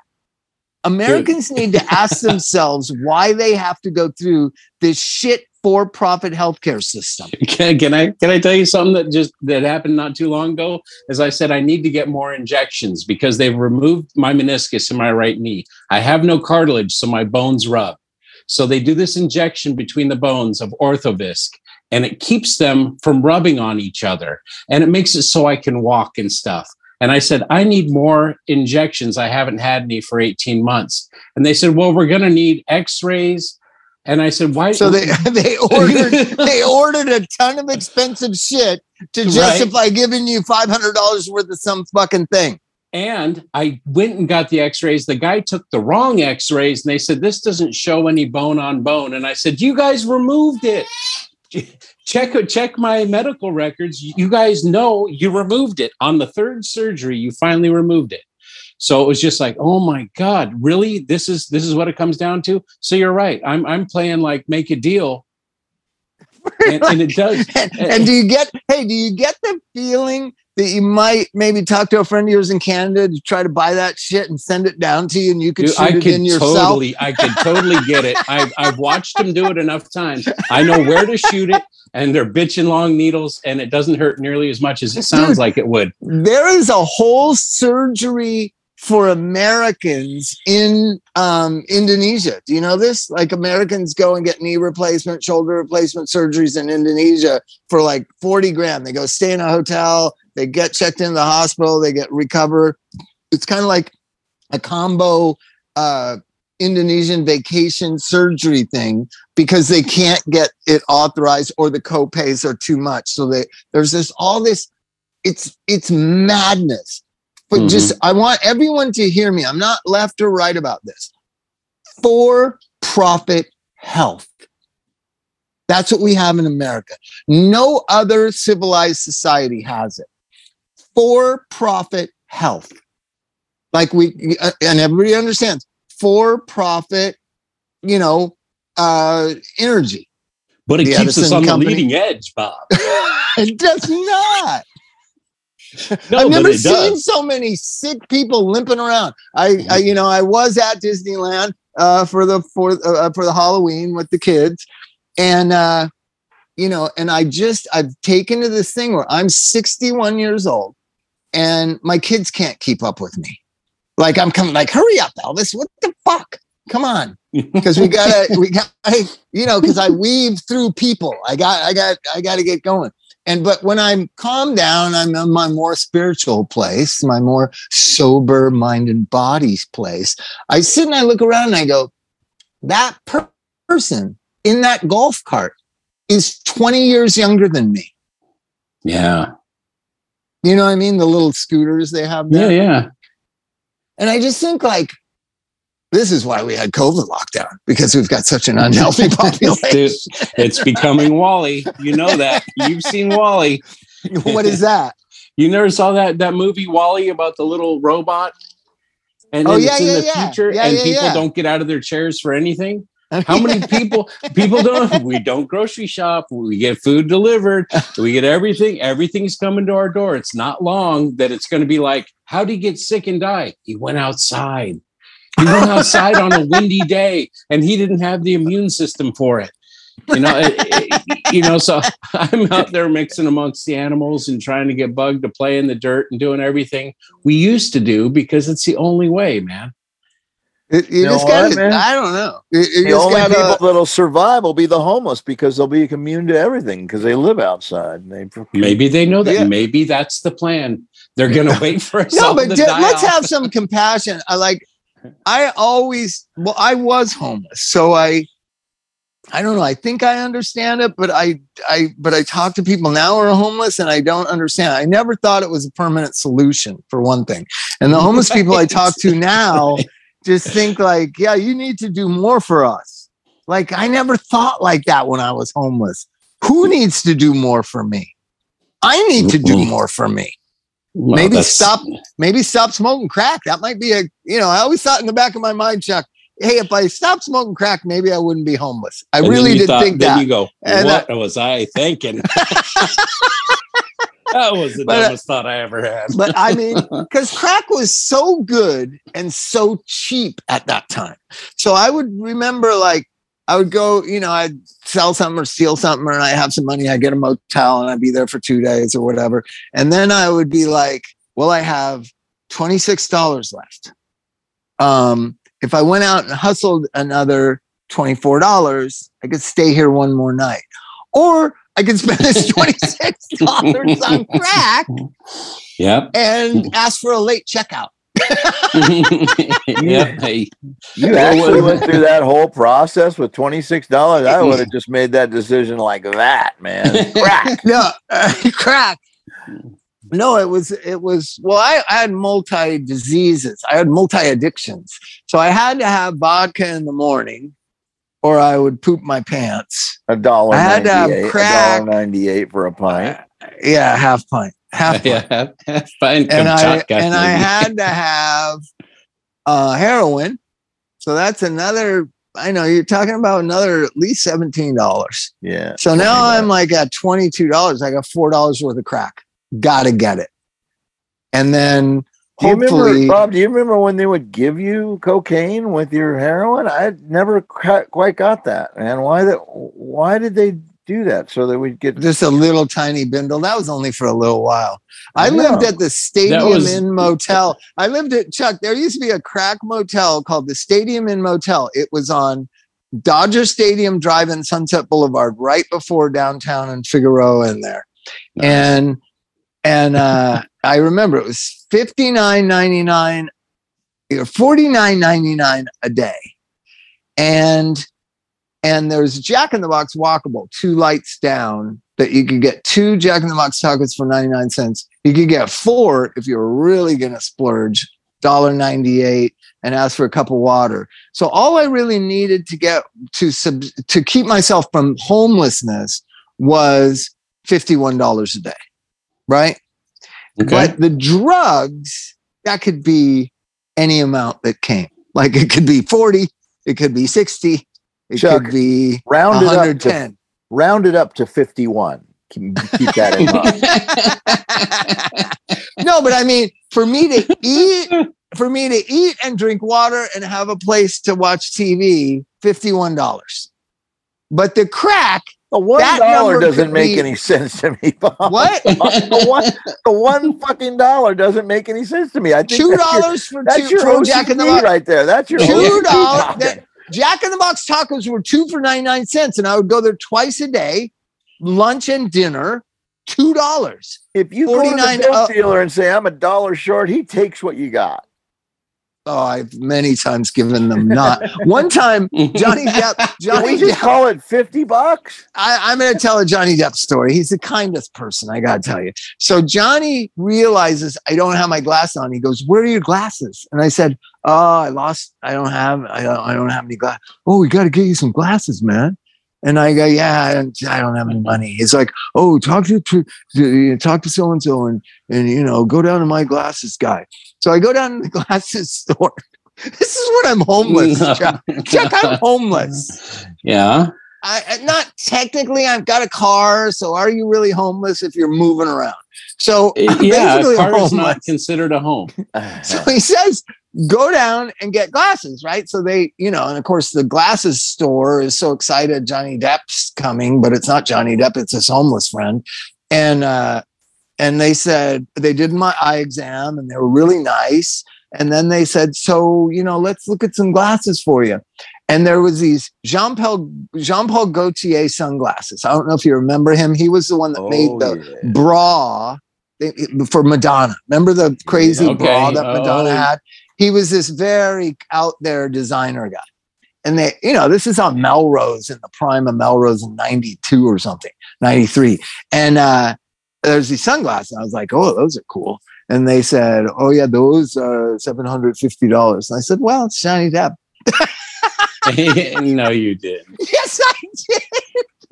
Americans need to ask themselves why they have to go through this shit for-profit healthcare system. Can, can, I can I tell you something that just that happened not too long ago? As I said, I need to get more injections because they've removed my meniscus in my right knee. I have no cartilage, so my bones rub. So they do this injection between the bones of Orthovisc, and it keeps them from rubbing on each other, and it makes it so I can walk and stuff. And I said, I need more injections. I haven't had any for 18 months. And they said, Well, we're going to need x rays. And I said, Why? So they, they ordered they ordered a ton of expensive shit to justify right? giving you $500 worth of some fucking thing. And I went and got the x rays. The guy took the wrong x rays and they said, This doesn't show any bone on bone. And I said, You guys removed it check check my medical records. You guys know you removed it on the third surgery. You finally removed it. So it was just like, oh my god, really? This is this is what it comes down to. So you're right. I'm I'm playing like make a deal, and, and it does. and, and do you get? Hey, do you get the feeling that you might maybe talk to a friend of yours in Canada to try to buy that shit and send it down to you, and you could Dude, shoot I it in yourself. Totally, I could totally get it. I've, I've watched them do it enough times. I know where to shoot it, and they're bitching long needles, and it doesn't hurt nearly as much as it sounds Dude, like it would. There is a whole surgery for Americans in um, Indonesia. Do you know this? Like Americans go and get knee replacement, shoulder replacement surgeries in Indonesia for like 40 grand. They go stay in a hotel, they get checked into the hospital, they get recover. It's kind of like a combo uh, Indonesian vacation surgery thing because they can't get it authorized or the copays are too much. So they, there's this all this. It's it's madness. But mm-hmm. just I want everyone to hear me. I'm not left or right about this. For profit health. That's what we have in America. No other civilized society has it for profit health. Like we, uh, and everybody understands for profit, you know, uh, energy. But it the keeps Edison us on company. the leading edge, Bob. it does not. No, I've never seen does. so many sick people limping around. I, I, you know, I was at Disneyland uh, for the for uh, for the Halloween with the kids, and uh, you know, and I just I've taken to this thing where I'm 61 years old, and my kids can't keep up with me. Like I'm coming, like, hurry up, Elvis. What the fuck? Come on. Because we gotta, we got, you know, because I weave through people. I got, I got, I got to get going. And but when I'm calmed down, I'm in my more spiritual place, my more sober mind and body's place. I sit and I look around and I go, that per- person in that golf cart is 20 years younger than me. Yeah. You know what I mean? The little scooters they have there. Yeah, yeah. And I just think like this is why we had COVID lockdown because we've got such an unhealthy population. Dude, it's becoming WALL-E. You know that. You've seen WALL-E. What is that? You never saw that that movie WALL-E about the little robot? And oh, yeah, it's in yeah, the yeah. future yeah, and people don't get out of their chairs for anything. How many people people don't we don't grocery shop, we get food delivered, we get everything, everything's coming to our door. It's not long that it's going to be like, how did he get sick and die? He went outside. He went outside on a windy day and he didn't have the immune system for it. You know, it, it, you know, so I'm out there mixing amongst the animals and trying to get bugged to play in the dirt and doing everything we used to do because it's the only way, man. It, you, you just got I don't know. You, the only gotta, uh, people that'll survive will be the homeless because they'll be immune to everything because they live outside. They, maybe they know that. Yeah. Maybe that's the plan. They're gonna wait for us. no, all but to di- die let's off. have some compassion. I like. I always well, I was homeless, so I. I don't know. I think I understand it, but I, I, but I talk to people now who are homeless, and I don't understand. I never thought it was a permanent solution for one thing. And the homeless people I talk to now just think like, yeah, you need to do more for us. Like I never thought like that when I was homeless. Who needs to do more for me? I need to do Mhm. more for me Well, maybe stop maybe stop smoking crack. That might be a you know i always thought in the back of my mind chuck hey if i stopped smoking crack maybe i wouldn't be homeless. I and really did thought- think then that. you go, And what was I thinking? that was the But, uh, dumbest thought I ever had. but i mean because crack was so good and so cheap at that time. So i would remember like i would go you know i'd sell something or steal something and i have some money i get a motel and i'd be there for two days or whatever and then i would be like well i have $26 left um, if I went out and hustled another $24, I could stay here one more night. Or I could spend this $26 on crack Yep. and ask for a late checkout. yep. Hey, You actually went through that whole process with twenty six dollars. I would have just made that decision like that, man. Crack. No, crack. No, it was, it was, well, I, I had multi diseases, I had multi addictions. So I had to have vodka in the morning or I would poop my pants. A dollar I had to have. Crack. ninety eight for a pint. Uh, yeah, half pint, half pint. yeah. Fine. and I and I had to have uh, heroin. So that's another. I know you're talking about another at least seventeen dollars. Yeah. So now Something I'm like at twenty two dollars. I got four dollars worth of crack. Got to get it. And then Do you remember, Bob? Do you remember when they would give you cocaine with your heroin? I never quite got that, man. Why that? Why did they do that? So that we'd get just a little tiny bindle. That was only for a little while. I I lived at the Stadium was- Inn Motel. I lived at Chuck. There used to be a crack motel called the Stadium Inn Motel. It was on Dodger Stadium Drive and Sunset Boulevard, right before downtown and Figueroa in there. Nice. And and uh, I remember it was fifty nine ninety nine, forty nine ninety nine a day, and and there's Jack in the Box walkable, two lights down that you could get two Jack in the Box tacos for 99 cents. You could get four if you were really going to splurge, $1.98 and ask for a cup of water. So all I really needed to get to sub, to keep myself from homelessness was $51 a day. Right? Okay. But the drugs, that could be any amount that came. Like it could be 40, it could be 60, it Chuck, could be round it up to 110. round it up to fifty one. Keep, keep that in mind. no, but I mean, for me to eat, for me to eat and drink water and have a place to watch TV, fifty-one dollars. But the crack, The one That dollar doesn't make be- any sense to me. Bob. what? the one, the one fucking dollar doesn't make any sense to me. I think two dollars for That's two your for Jack in the Box. right there. That's your two dollars. that- Jack in the Box tacos were two for ninety-nine cents, and I would go there twice a day, lunch and dinner, two dollars. If you go to the dope uh, dealer and say I'm a dollar short, he takes what you got. Oh, I've many times given them not. One time, Johnny Depp, Can we just Depp call it fifty bucks? I, I'm going to tell a Johnny Depp story. He's the kindest person, I got to tell you. So Johnny realizes I don't have my glasses on. He goes, "Where are your glasses?" And I said, "Oh, I lost. I don't have. I don't, I don't have any glasses." Oh, we got to get you some glasses, man. And I go, "Yeah, I don't, I don't have any money." He's like, "Oh, talk to, to talk to so and so, and and you know, go down to my glasses guy." So I go down to the glasses store. This is when I'm homeless, Chuck. Chuck, I'm homeless. yeah. I not technically I've got a car, so are you really homeless if you're moving around? So eh, I'm Yeah. A car is not considered a home. So he says, go down and get glasses, right? So they, you know, and of course the glasses store is so excited Johnny Depp's coming, but it's not Johnny Depp, it's his homeless friend. And uh and they said they did my eye exam and they were really nice. And then they said, so you know, let's look at some glasses for you. And there was these Jean Paul Jean Paul Gaultier sunglasses. I don't know if you remember him. He was the one that made Oh, the yeah. bra for Madonna. Remember the crazy Okay. bra that Madonna Oh. had? He was this very out there designer guy. And they, you know, this is on Melrose in the prime of Melrose in 92 or something, 93. And uh, there's these sunglasses. I was like, oh, those are cool. And they said, oh, yeah, those are $750. And I said, well, it's Johnny Depp. no, you didn't. Yes, I did.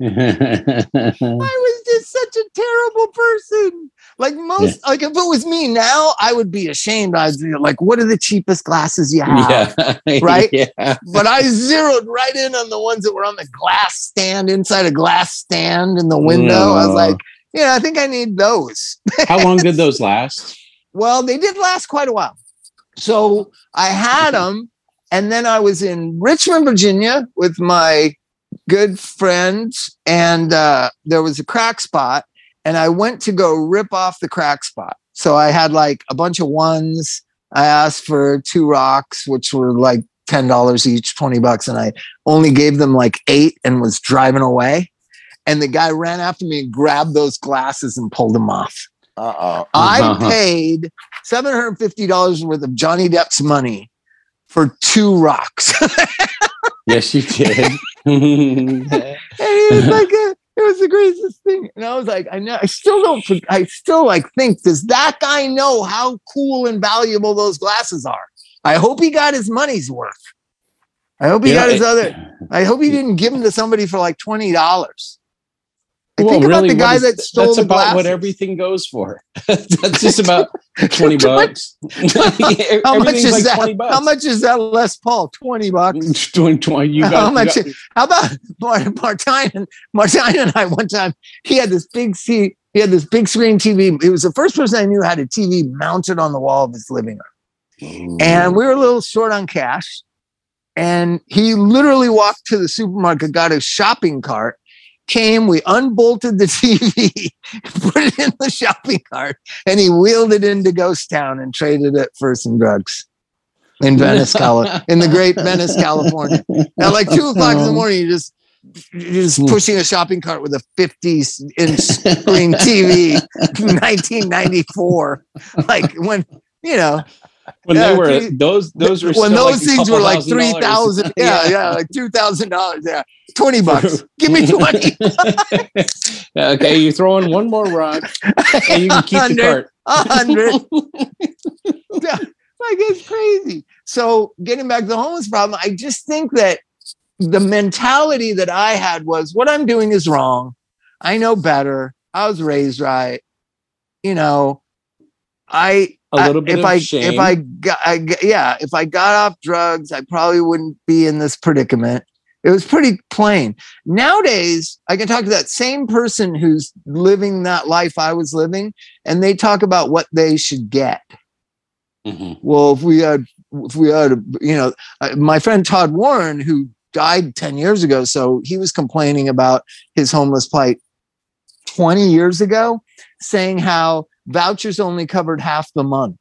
I was just such a terrible person. Like most, like if it was me now, I would be ashamed. I'd be like, what are the cheapest glasses you have? yeah. Right? Yeah. But I zeroed right in on the ones that were on the glass stand inside a glass stand in the window. I was No. like, yeah, I think I need those. How long did those last? Well, they did last quite a while. So I had them, and then I was in Richmond, Virginia with my good friends, and uh, there was a crack spot, and I went to go rip off the crack spot. So I had like a bunch of ones. I asked for two rocks, which were like ten dollars each, twenty bucks, and I only gave them like eight and was driving away. And the guy ran after me and grabbed those glasses and pulled them off. Uh oh. I Uh-huh. paid seven hundred fifty dollars worth of Johnny Depp's money for two rocks. Yes, you did. and it was like a, it was the craziest thing. And I was like, I know, I still don't, I still like think, does that guy know how cool and valuable those glasses are? I hope he got his money's worth. I hope he know, got his it- other. I hope he didn't give them to somebody for like twenty dollars. I Well, think about really, the guy is- that stole That's the about what everything goes for. that's just about twenty bucks. How much is like that? 20 bucks. How much is that Les Paul? Twenty bucks. 20, 20, you got, How much? got- How about Mar- Martt and Martt and I one time? He had this big see. He had this big screen TV. He was the first person I knew had a TV mounted on the wall of his living room. And we were a little short on cash. And he literally walked to the supermarket, got a shopping cart, came, we unbolted the TV, put it in the shopping cart, and he wheeled it into Ghost Town and traded it for some drugs in Venice, California, in the great Venice, California. At like two o'clock in the um, morning, you just you're just hmm. pushing a shopping cart with a 50 inch screen TV, 1994. Like when you know when Yeah, they were three- those those were when those like things were like $3000. Yeah, yeah, like two thousand dollars. Yeah, twenty bucks. Give me twenty. okay, you throw in one more rock and you can keep the cart. A hundred. Yeah, like it's crazy. So getting back to the homeless problem, I just think that the mentality that I had was what I'm doing is wrong. I know better. I was raised right. You know, I A little bit if of I shame. if I got I, g- yeah if I got off drugs, I probably wouldn't be in this predicament. It was pretty plain. Nowadays, I can talk to that same person who's living that life I was living, and they talk about what they should get. Mhm. Well, if we had, if we had, you know, uh, my friend Todd Warren, who died 10 years ago, so he was complaining about his homeless plight 20 years ago, saying how vouchers only covered half the month.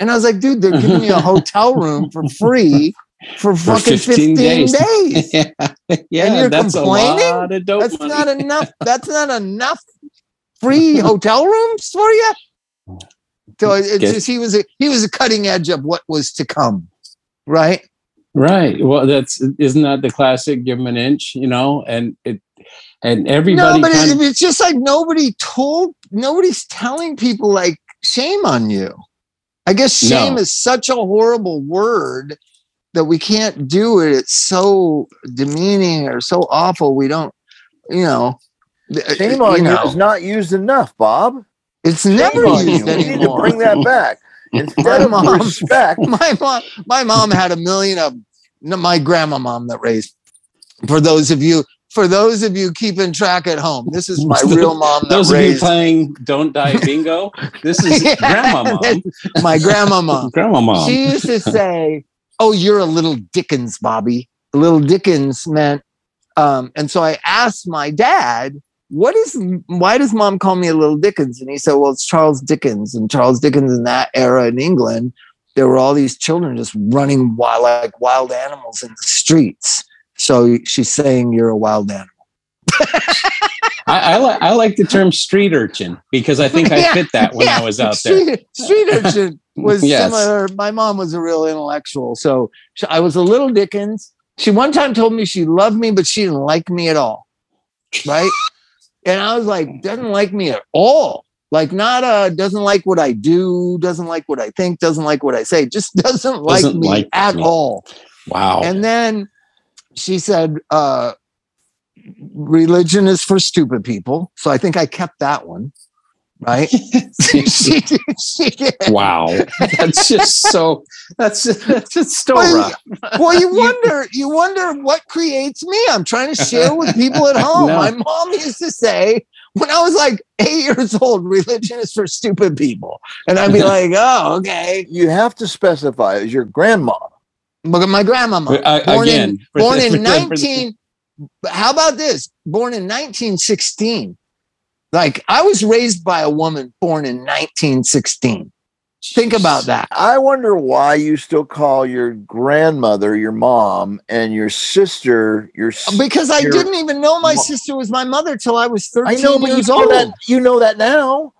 And I was like, dude, they're giving me a hotel room for free for For fucking 15, 15 days. days. yeah, yeah you're that's complaining? a lot of dope That's money. not enough. That's not enough free hotel rooms for you. So it's just he was a he was a cutting edge of what was to come, right? Right. Well, that's isn't that the classic give them an inch, you know, and it and everybody no, but kind it, of- it's just like nobody told, nobody's telling people like shame on you. I guess shame No. is such a horrible word that we can't do it. It's so demeaning or so awful. We don't, you know. th- uh, Shame on you, know, is not used enough, Bob. It's Shame never on used you. We need to bring that back. Instead My of mom- respect, my mom, my mom had a million of my grandma mom that raised. For those of you, for those of you keeping track at home, this is my real mom that those of you playing Don't Die Bingo. This is Yeah. Grandma Mom. my grandma mom. Grandma Mom. She used to say, "Oh, you're a little Dickens, Bobby." Little Dickens meant, um, and so I asked my dad, "What is? Why does mom call me a little Dickens?" And he said, "Well, it's Charles Dickens, and Charles Dickens in that era in England, there were all these children just running wild like wild animals in the streets. So she's saying you're a wild animal." I, I like I like the term street urchin because I think I Yeah, fit that when Yeah, I was out there. Street, urchin was Yes. similar. My mom was a real intellectual, so I was a little Dickens. She one time told me she loved me, but she didn't like me at all. Right, and I was like, doesn't like me at all. Like, not uh, doesn't like what I do, doesn't like what I think, doesn't like what I say, just doesn't like Doesn't me like at me. all. Wow. And then she said, uh, religion is for stupid people. So I think I kept that one. Right. she, did- she did. wow. That's just so that's that's just so Well, rough. Well, you wonder, you wonder what creates me. I'm trying to share with people at home. No. My mom used to say when I was like eight years old, religion is for stupid people. And I'd be like, oh, okay. You have to specify as your grandma. Look at my grandmama. Uh, born again, in, for born the- in for the- for 19 how about this born in 1916 like i was raised by a woman born in 1916 think about that I wonder why you still call your grandmother your mom and your sister your. s- because i Your didn't even know my mo- sister was my mother till i was 13 I know, but you years know old that you know that now.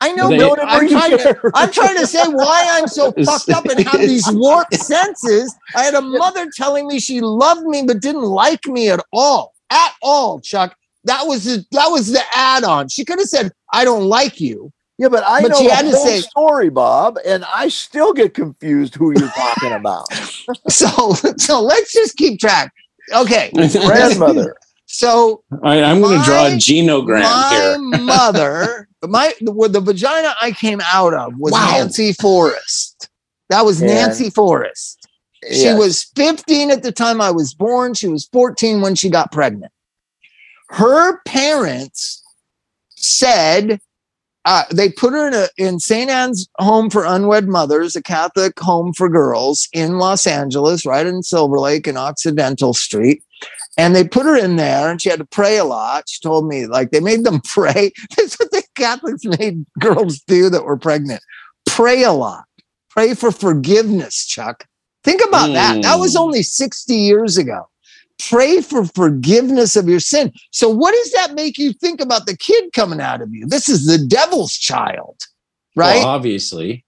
I know They- but Don't I'm trying, to. I'm trying to say why i'm so fucked up and have these warped senses. I had a mother telling me she loved me but didn't like me at all. At all chuck. That was the, that was the add-on. She could have said i don't like you. Yeah, but I But know you the had to whole say- story, Bob, and I still get confused who you're talking about. so so let's just keep track. Okay. Grandmother. So All right, I'm going to draw a My- genogram my here. mother my the, the vagina i came out of was Wow. nancy forrest that was And- nancy forrest she Yes. was 15 at the time i was born she was 14 when she got pregnant her parents said uh, they put her in a in St. Anne's Home for Unwed Mothers, a Catholic home for girls in Los Angeles, right in Silver Lake and Occidental Street. And they put her in there, and she had to pray a lot. She told me, like, they made them pray. That's what the Catholics made girls do that were pregnant. Pray a lot. Pray for forgiveness, Chuck. Think about that. That was Mm. only 60 years ago. Pray for forgiveness of your sin. So, what does that make you think about the kid coming out of you? This is the devil's child, right? Well, obviously.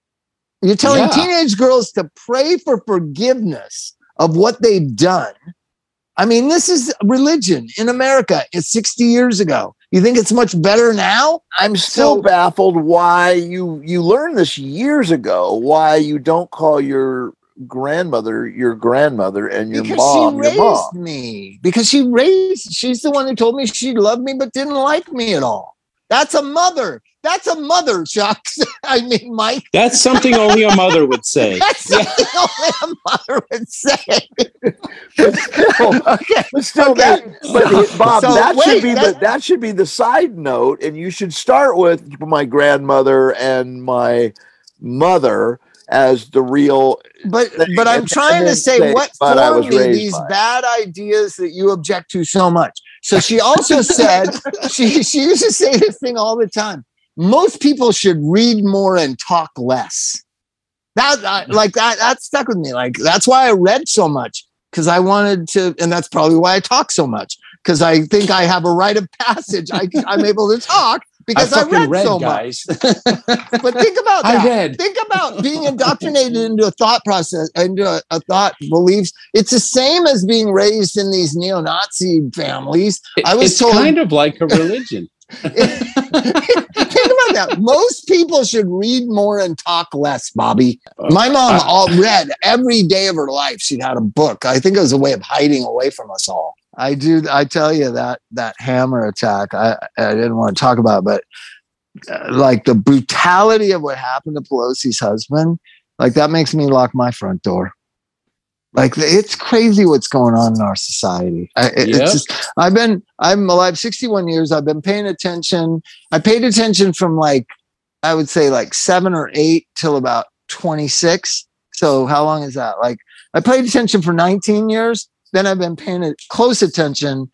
You're telling yeah. teenage girls to pray for forgiveness of what they've done. I mean, this is religion in America. It's 60 years ago. You think it's much better now? I'm still So- baffled why you you learned this years ago. Why you don't call your grandmother your grandmother and your because mom she raised mom. me. Because she raised, she's the one who told me she loved me but didn't like me at all. That's a mother. That's a mother, Chuck. I mean, Mike. That's something only a mother would say. That's something only a mother would say. But still, okay. but still Okay. that but the- Bob, So, that wait, should be the that- that should be the side note, and you should start with my grandmother and my mother as the real But thing, but I'm and trying to say say, what "But formed me these by bad ideas that you object to so much. So she also said she she used to say this thing all the time. Most people should read more and talk less. That I- mm-hmm. like that that stuck with me. Like that's why I read so much because I wanted to, and that's probably why I talk so much because I think I have a rite of passage. I, I'm able to talk because I, fucking read, so much. But think about I that. read. Think about being indoctrinated into a thought process, into a, a thought beliefs. It's the same as being raised in these neo-Nazi families. I was it's told- kind of like a religion. Think about that. Most people should read more and talk less, Bobby. My mom Uh, all read every day of her life. She had a book. I think it was a way of hiding away from us all. I do. I tell you that that hammer attack. I I didn't want to talk about, it, but uh, like the brutality of what happened to Pelosi's husband, like that makes me lock my front door. Like it's crazy what's going on in our society. I, it- Yep. It's just I've been I'm alive 61 years. I've been paying attention. I paid attention from like I would say like seven or eight till about 26. So how long is that? Like I paid attention for 19 years. Then I've been paying close attention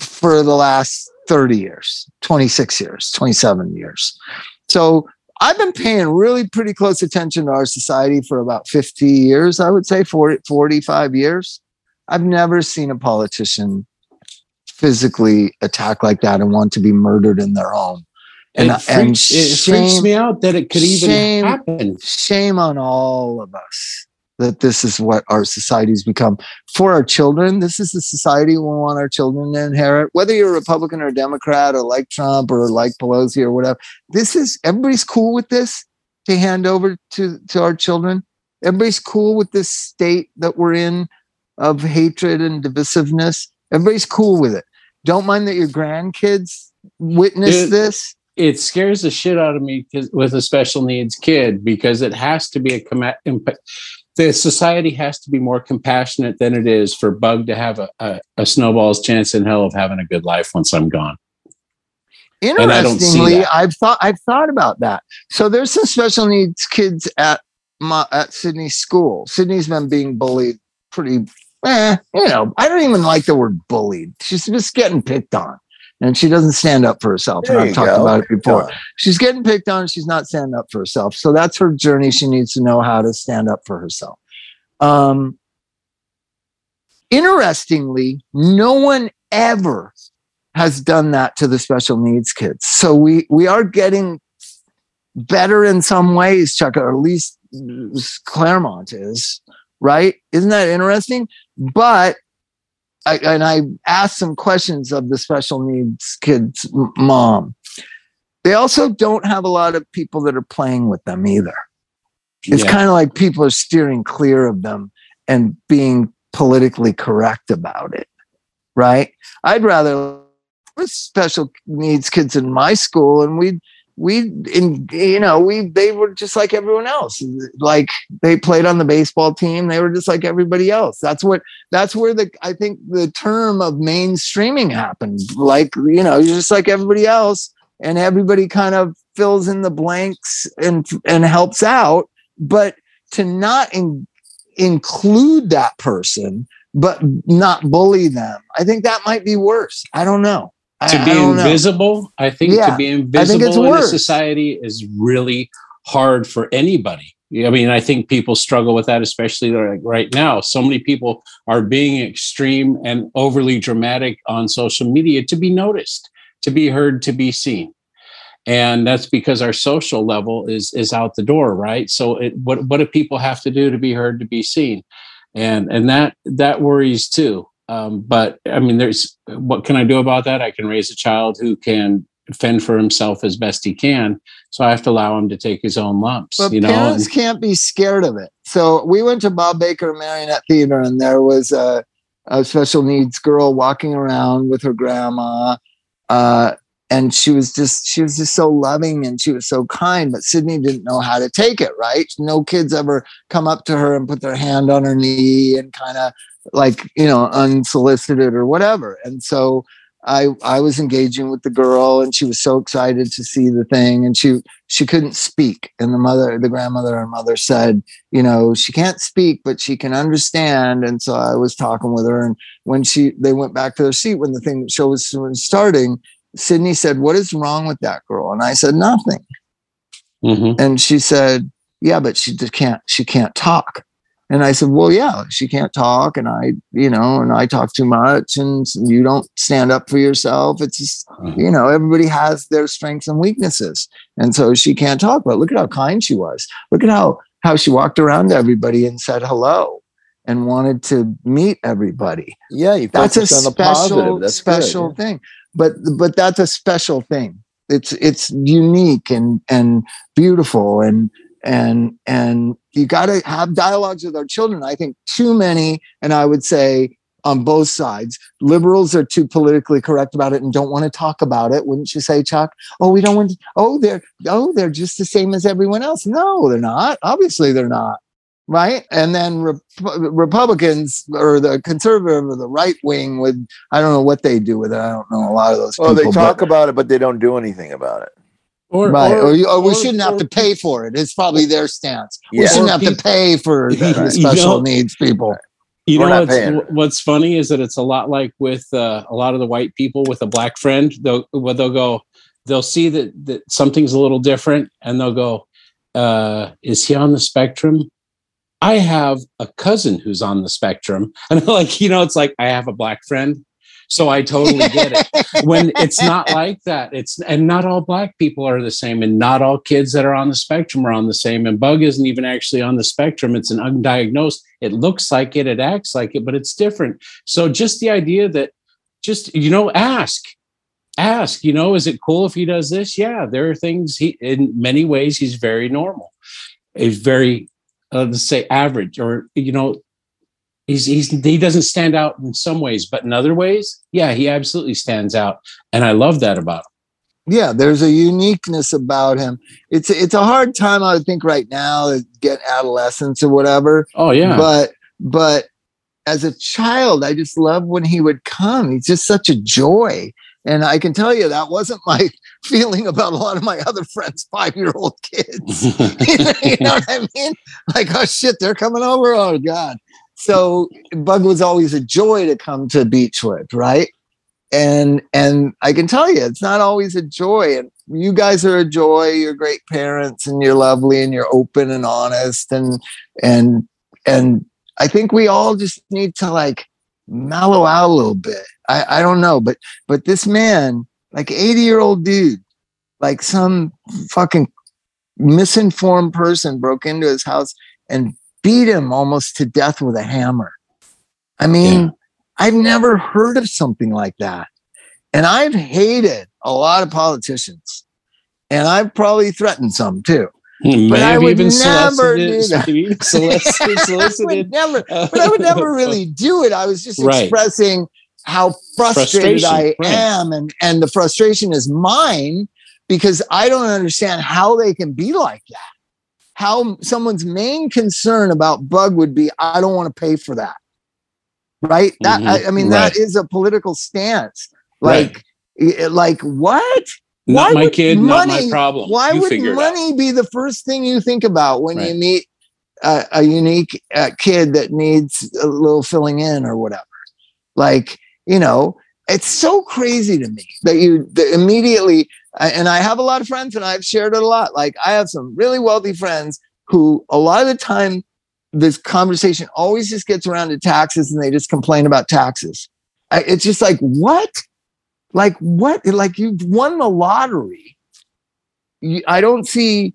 for the last 30 years, 26 years, 27 years. So I've been paying really pretty close attention to our society for about 50 years, I would say 40, 45 years. I've never seen a politician physically attack like that and want to be murdered in their home. And, it, and freaks, it freaks me out that it could even shame- happen. shame on all of us that this is what our society's become for our children. This is the society we want our children to inherit. Whether you're a republican or democrat or like trump or like pelosi or whatever this is everybody's cool with this to hand over to to our children. Everybody's cool with this state that we're in of hatred and divisiveness. Everybody's cool with it. Don't mind that your grandkids witness Dude, this. It scares the shit out of me with a special needs kid because it has to be a imp- the society has to be more compassionate than it is for Bug to have a, a, a snowball's chance in hell of having a good life once I'm gone. I don't see Interestingly. I've thought I've thought about that. So there's some special needs kids at my at Sydney's school. Sydney's been being bullied pretty. Eh, you know, I don't even like the word bullied. She's just getting picked on, and she doesn't stand up for herself. There and I've talked go. about it before. She's getting picked on. She's not standing up for herself. So that's her journey. She needs to know how to stand up for herself. Um, interestingly, no one ever has done that to the special needs kids. So we we are getting better in some ways, Chuck, or at least Claremont is, right? Isn't that interesting? But I, and I asked some questions of the special needs kids' mom. They also don't have a lot of people that are playing with them either. It's Yeah. kind of like people are steering clear of them and being politically correct about it, right? I'd rather with special needs kids in my school, and we we in you know we they were just like everyone else. Like they played on the baseball team, they were just like everybody else. That's what that's where the I think the term of mainstreaming happened. Like you know, you're just like everybody else, and everybody kind of fills in the blanks and and helps out. But to not in, include that person, but not bully them, I think that might be worse. I don't know. I, to I be know. invisible, I think Yeah, to be invisible in a society is really hard for anybody. I mean, I think people struggle with that, especially right now. So many people are being extreme and overly dramatic on social media to be noticed, to be heard, to be seen. And that's because our social level is is out the door, right? So it, what what do people have to do to be heard, to be seen? And and that that worries too. Um, but I mean, there's what can I do about that? I can raise a child who can fend for himself as best he can. So I have to allow him to take his own lumps, But you know. parents and- can't be scared of it. So we went to Bob Baker Marionette Theater, and there was a, a special needs girl walking around with her grandma, uh, and she was just she was just so loving and she was so kind. But Sydney didn't know how to take it. Right? No kids ever come up to her and put their hand on her knee and kind of like you know unsolicited or whatever. And so. I, I was engaging with the girl and she was so excited to see the thing and she she couldn't speak and the mother the grandmother and mother said you know she can't speak but she can understand and so i was talking with her and when she they went back to their seat when the thing show was, was starting sydney said what is wrong with that girl? And i said nothing. Mhm. and she said yeah but she just can't she can't talk. And i said well yeah she can't talk and i you know and i talk too much and you don't stand up for yourself. It's just Mhm. you know everybody has their strengths and weaknesses and so she can't talk. But look at how kind she was. Look at how how she walked around to everybody and said hello and wanted to meet everybody. Yeah, you that's a focus on the special positive. That's good, special thing but but that's a special thing. It's it's unique and and beautiful and and and you got to have dialogues with our children. I think too many and i would say on both sides liberals are too politically correct about it and don't want to talk about it wouldn't you say chuck? Oh we don't want to, oh they're oh they're just the same as everyone else. No they're not. Obviously they're not right? And then Rep- republicans or the conservative or the right wing would i don't know what they do with it. I don't know a lot of those Well, they talk but- about it, but they don't do anything about it. Or, right. or, you, or we shouldn't have to pay for it. It's probably their stance. We shouldn't Or have to pay for the You special know- needs people. You We're know what's, what's funny is that it's a lot like with uh, a lot of the white people with a black friend. They'll where they'll go, they'll see that that something's a little different, and they'll go, uh, "Is he on the spectrum?" I have a cousin who's on the spectrum, and like you know, it's like I have a black friend. So I totally get it. when it's not like that, it's and not all black people are the same, and not all kids that are on the spectrum are on the same. And Bug isn't even actually on the spectrum; it's an undiagnosed. It looks like it, it acts like it, but it's different. So just the idea that, just you know, ask, ask. You know, is it cool if he does this? Yeah, there are things he in many ways he's very normal. He's very uh, let's say average or you know he's, he's he doesn't stand out in some ways but in other ways yeah he absolutely stands out and i love that about him. Yeah there's a uniqueness about him. It's it's a hard time i would think right now to get adolescence or whatever oh yeah. but but as a child i just love when he would come. He's just such a joy and i can tell you that wasn't my feeling about a lot of my other friends five year old kids. You, know, you know what i mean? Like oh shit they're coming over. Oh god. So bug was always a joy to come to beechwood right? And and i can tell you it's not always a joy. And you guys are a joy you're great parents and you're lovely and you're open and honest and and and i think we all just need to like mellow out a little bit i i don't know but but this man like 80 year old dude like some fucking misinformed person broke into his house and beat him almost to death with a hammer. I mean, yeah. I've never heard of something like that. And I've hated a lot of politicians. And I've probably threatened some too. But I would never do that. Solicited, solicited. I would never, but I would never really do it. I was just right. expressing how frustrated I right. am, and and the frustration is mine because I don't understand how they can be like that. How someone's main concern about bug would be i don't want to pay for that. Right? That mm-hmm. I, I, mean right. that is a political stance. Like right. like what? Not why my kid money, not my problem. why you would money be the first thing you think about when you meet a, a unique uh, kid that needs a little filling in or whatever? Like you know it's so crazy to me that you that immediately and I have a lot of friends and I've shared it a lot. Like I have some really wealthy friends who a lot of the time this conversation always just gets around to taxes and they just complain about taxes. I, it's just like, what? Like what? Like you've won the lottery. I don't see,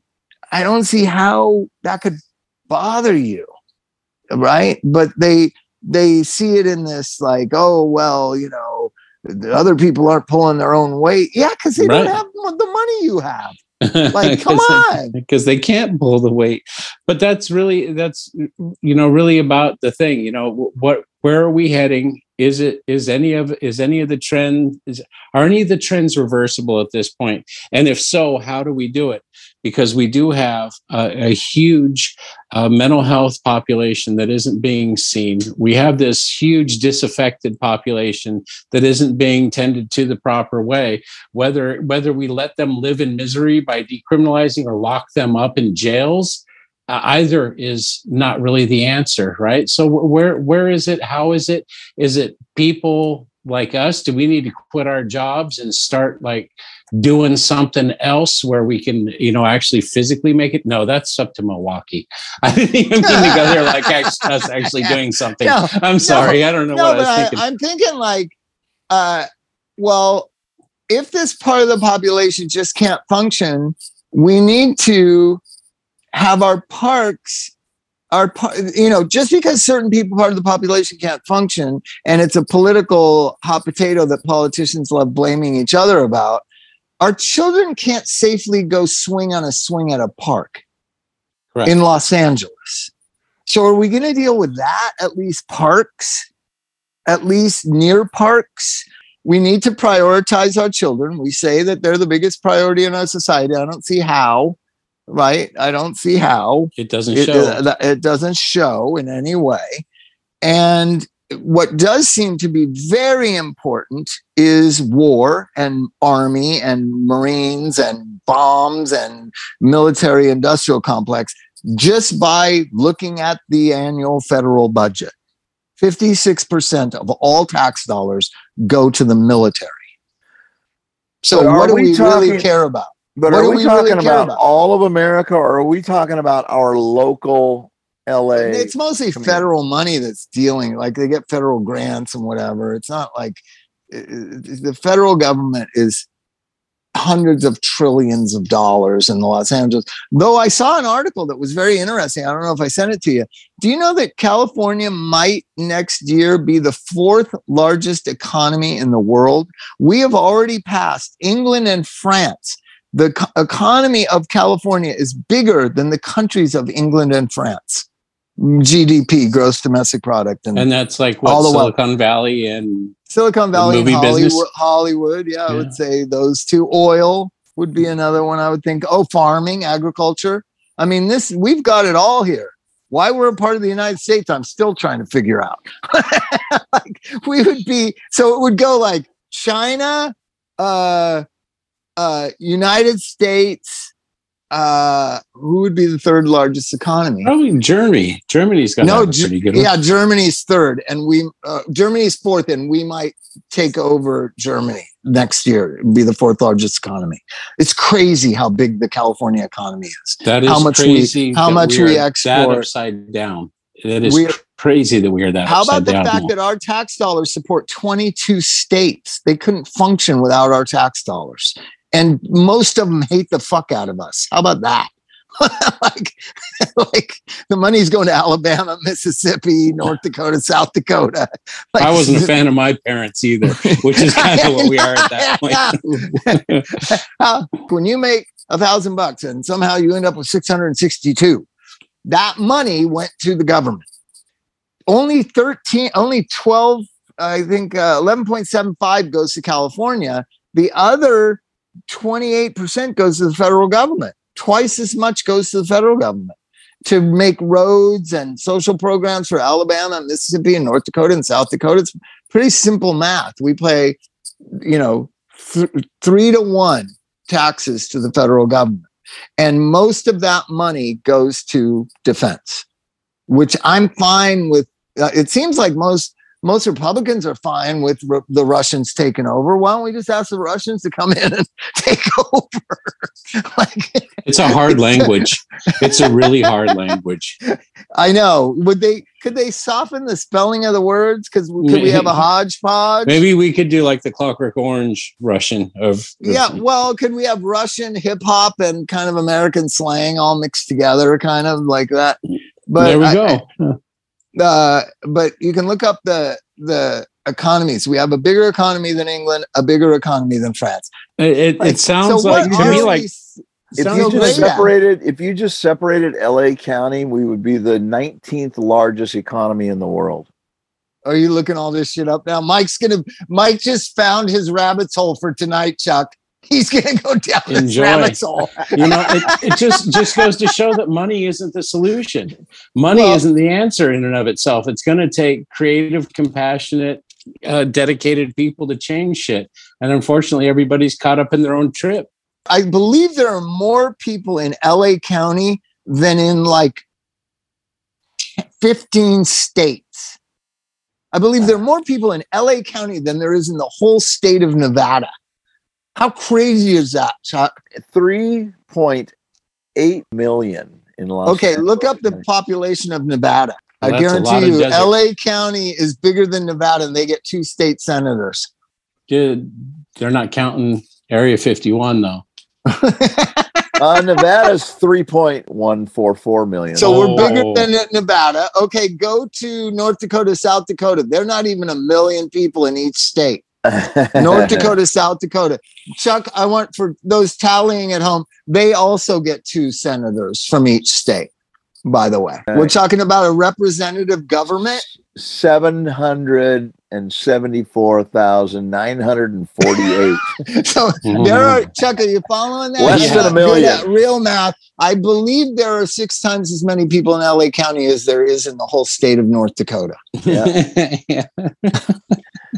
I don't see how that could bother you. Right. But they, they see it in this like, oh, well, you know, the other people aren't pulling their own weight. Yeah, because they right. don't have the money you have. Like, come on. Because they can't pull the weight. But that's really that's you know really about the thing. You know what? Where are we heading? Is it is any of is any of the trend is are any of the trends reversible at this point? And if so, how do we do it? Because we do have a, a huge uh, mental health population that isn't being seen. We have this huge disaffected population that isn't being tended to the proper way. Whether whether we let them live in misery by decriminalizing or lock them up in jails, uh, either is not really the answer, right? So where where is it? How is it? Is it people like us? Do we need to quit our jobs and start like doing something else where we can, you know, actually physically make it? No, that's up to Milwaukee. I didn't even mean to go there like us actually doing something. No, I'm sorry. No, I don't know no, what I was thinking. I, I'm thinking like, uh, well, if this part of the population just can't function, we need to have our parks our you know just because certain people part of the population can't function and it's a political hot potato that politicians love blaming each other about our children can't safely go swing on a swing at a park Correct. in Los Angeles. So are we going to deal with that? At least parks, at least near parks. We need to prioritize our children. We say that they're the biggest priority in our society. I don't see how, right? I don't see how it doesn't it, show. It, it doesn't show in any way. And what does seem to be very important is war and army and marines and bombs and military industrial complex just by looking at the annual federal budget 56% of all tax dollars go to the military so what do we, we talking, really care about but what are we, we talking really about, about all of america or are we talking about our local LA. It's mostly community. federal money that's dealing. Like they get federal grants and whatever. It's not like the federal government is hundreds of trillions of dollars in Los Angeles. Though I saw an article that was very interesting. I don't know if I sent it to you. Do you know that California might next year be the fourth largest economy in the world? We have already passed England and France. The co- economy of California is bigger than the countries of England and France. GDP, gross domestic product, and, and that's like what All the Silicon Valley and Silicon Valley, and Hollywood. Hollywood. Yeah, I Yeah. would say those two. Oil would be another one. I would think. Oh, farming, agriculture. I mean, this we've got it all here. Why we're a part of the United States, I'm still trying to figure out. like we would be, so it would go like China, uh, uh, United States. Uh, who would be the third largest economy? probably Germany. Germany's got No, pretty good one. Yeah, Germany's third, and we uh, Germany's fourth, and we might take over Germany next year. It'd be the fourth largest economy. It's crazy how big the California economy is. That is how much we- crazy. how much we, we export. That upside down. That is We- crazy that we are that. How about the fact that our tax dollars support 22 states? They couldn't function without our tax dollars, and most of them hate the fuck out of us. How about that? like, like the money's going to Alabama, Mississippi, North Dakota, South Dakota. Like, I wasn't a fan of my parents either, which is kind of what we are at that point. How- when you make a thousand bucks and somehow you end up with 662 that money went to the government only 13 only 12 i think uh, 11.75 goes to california the other 28% goes to the federal government twice as much goes to the federal government to make roads and social programs for alabama and mississippi and north dakota and south dakota it's pretty simple math we pay you know th- three to one taxes to the federal government. And most of that money goes to defense, which I'm fine with. Uh, it seems like most most Republicans are fine with Ru- the Russians taking over. Why don't we just ask the Russians to come in and take over? like, It's a hard language. It's a really hard language. I know. Would they? Could they soften the spelling of the words? Because could we have a hodgepodge? Maybe we could do like the Clockwork Orange Russian of. Yeah, well, could we have Russian hip hop and kind of American slang all mixed together, kind of like that? But there we I- go. Uh, but you can look up the the economies. We have a bigger economy than England, a bigger economy than France. It, it, Like, it sounds so like to me like s- If you just great at? separated, if you just separated LA County, we would be the 19th largest economy in the world. Are you looking all this shit up now? Mike's gonna. Mike just found his rabbit's hole for tonight, Chuck. He's gonna go down Enjoy. rabbit's hole. you know it, it just just goes to show that money isn't the solution money Well- isn't the answer in and of itself it's going to take creative compassionate uh, dedicated people to change shit and unfortunately everybody's caught up in their own trip I believe there are more people in LA County than in like 15 states. I believe there are more people in LA County than there is in the whole state of Nevada. How crazy is that, Chuck? 3.8 million in Los Okay, look up the population of Nevada. Well, I that's a lot guarantee you, desert. LA County is bigger than Nevada and they get two state senators. Dude, they're not counting area 51 though Uh, Nevada's 3.144 million. So we're bigger Oh. than Nevada. Okay, go to North Dakota, South Dakota. They're not even a million people in each state. North Dakota, South Dakota. Chuck, I want for those tallying at home, they also get two senators from each state, by the way. We're talking about a representative government. 724,948. So there are, Chuck, are you following that? Less than a million. Real math. I believe there are six times as many people in LA County as there is in the whole state of North Dakota. yeah. yeah.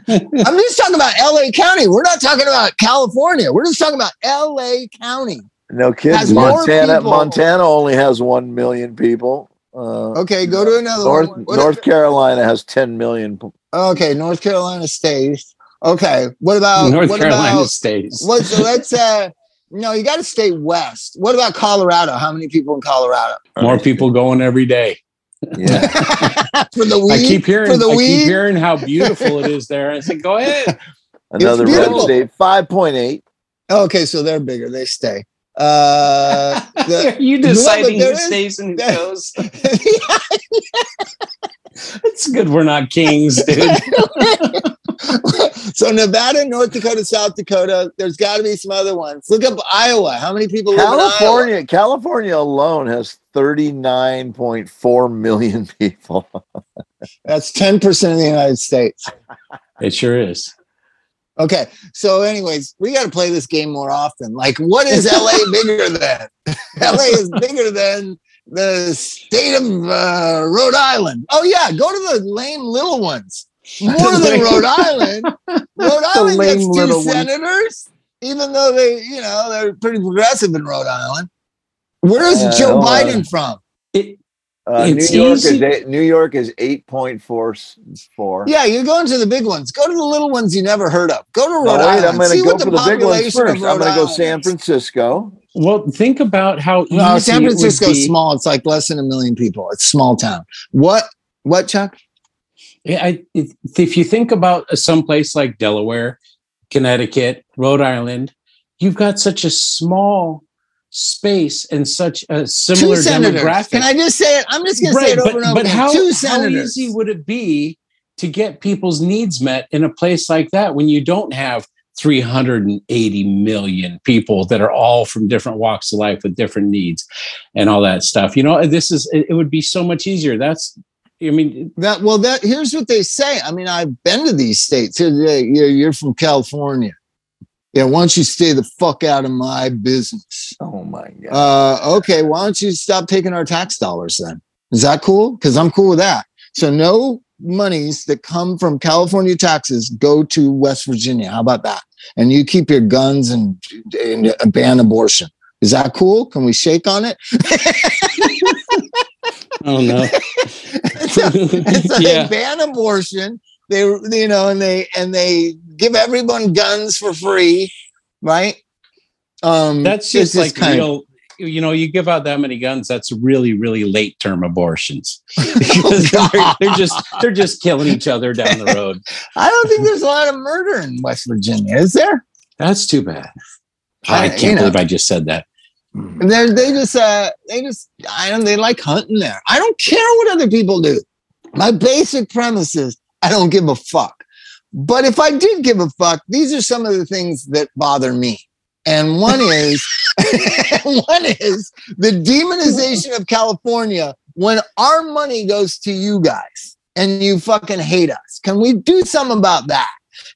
I'm just talking about LA County. We're not talking about California. We're just talking about LA County. No kidding. Montana. Montana only has 1 million people. Uh, Okay, go to another North, one. What- North Carolina has 10 million. Okay, North Carolina State. Okay, what about North what Carolina about states. what's let's uh no, you got to stay west. What about Colorado? How many people in Colorado? More people going every day. Yeah. for the weed. I keep hearing for the I weed. keep hearing how beautiful it is there. I said, go ahead. Another red state, five point eight. Okay, so they're bigger. They stay. Uh, the- Are you deciding there who is- stays and who goes? It's good we're not kings, dude. so Nevada, North Dakota, South Dakota. There's got to be some other ones. Look up Iowa. How many people live in Iowa? California, California alone has thirty nine point four million people. That's ten percent of the United States. It sure is. Okay, so anyways, we got to play this game more often. Like, what is LA bigger than? LA is bigger than the state of uh, Rhode Island. Oh yeah, go to the lame little ones. More than Rhode Island. Rhode Island gets two little ones. senators, even though they, you know, they're pretty progressive in Rhode Island. Joe well, uh, Biden from? It, Uh, New York easy- is eight, New York is eight point four four. Yeah, you're going to the big ones. Go to the little ones you never heard of. Go to Rhode wait, Island. I'm going See to go what for the big ones population of first. I'm going to go San. Francisco. well, think about how easy No, San it would Francisco's small. It's like less than a million people. It's a small town. What? What, Chuck? Yeah, I, if if you think about some place like Delaware, Connecticut, Rhode Island, you've got such a small space and such a similar demographic. Can I just say it? I'm just going to say right, it over and over but again. how, Two how easy would it be to get people's needs met in a place like that when you don't have 380 million people that are all from different walks of life with different needs and all that stuff? You know, this is it, it would be so much easier. That's I mean, that well, that here's what they say. I mean, I've been to these states. You're from California. Yeah, why don't you stay the fuck out of my business? Oh my god! Uh, okay, why don't you stop taking our tax dollars then? Is that cool? Because I'm cool with that. So no monies that come from California taxes go to West Virginia. How about that? And you keep your guns and, and ban abortion. Is that cool? Can we shake on it? oh no. so, and so Yeah. they ban abortion. They, you know, and they and they give everyone guns for free, right? Um, That's just like kind real. You know, you give out that many guns, that's really, really late term abortions. Because they're, they're just they're just killing each other down the road. I don't think there's a lot of murder in West Virginia, is there? That's too bad. I- I can't know. believe I just said that. They're, they just, uh, they just, I don't, they like hunting there. I don't care what other people do. My basic premise is I don't give a fuck. But if I did give a fuck, these are some of the things that bother me. And one is, one is the demonization of California when our money goes to you guys and you fucking hate us. Can we do something about that?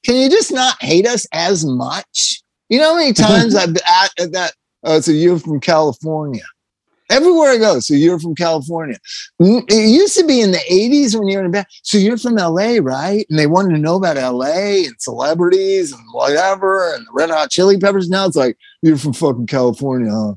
Can you just not hate us as much? You know how many times I've at, at that? Oh, so you're from California. Everywhere I go, so you're from California. It used to be in the 80s when you were in a band. So you're from LA, right? And they wanted to know about LA and celebrities and whatever and the Red Hot Chili Peppers. Now it's like, you're from fucking California, huh?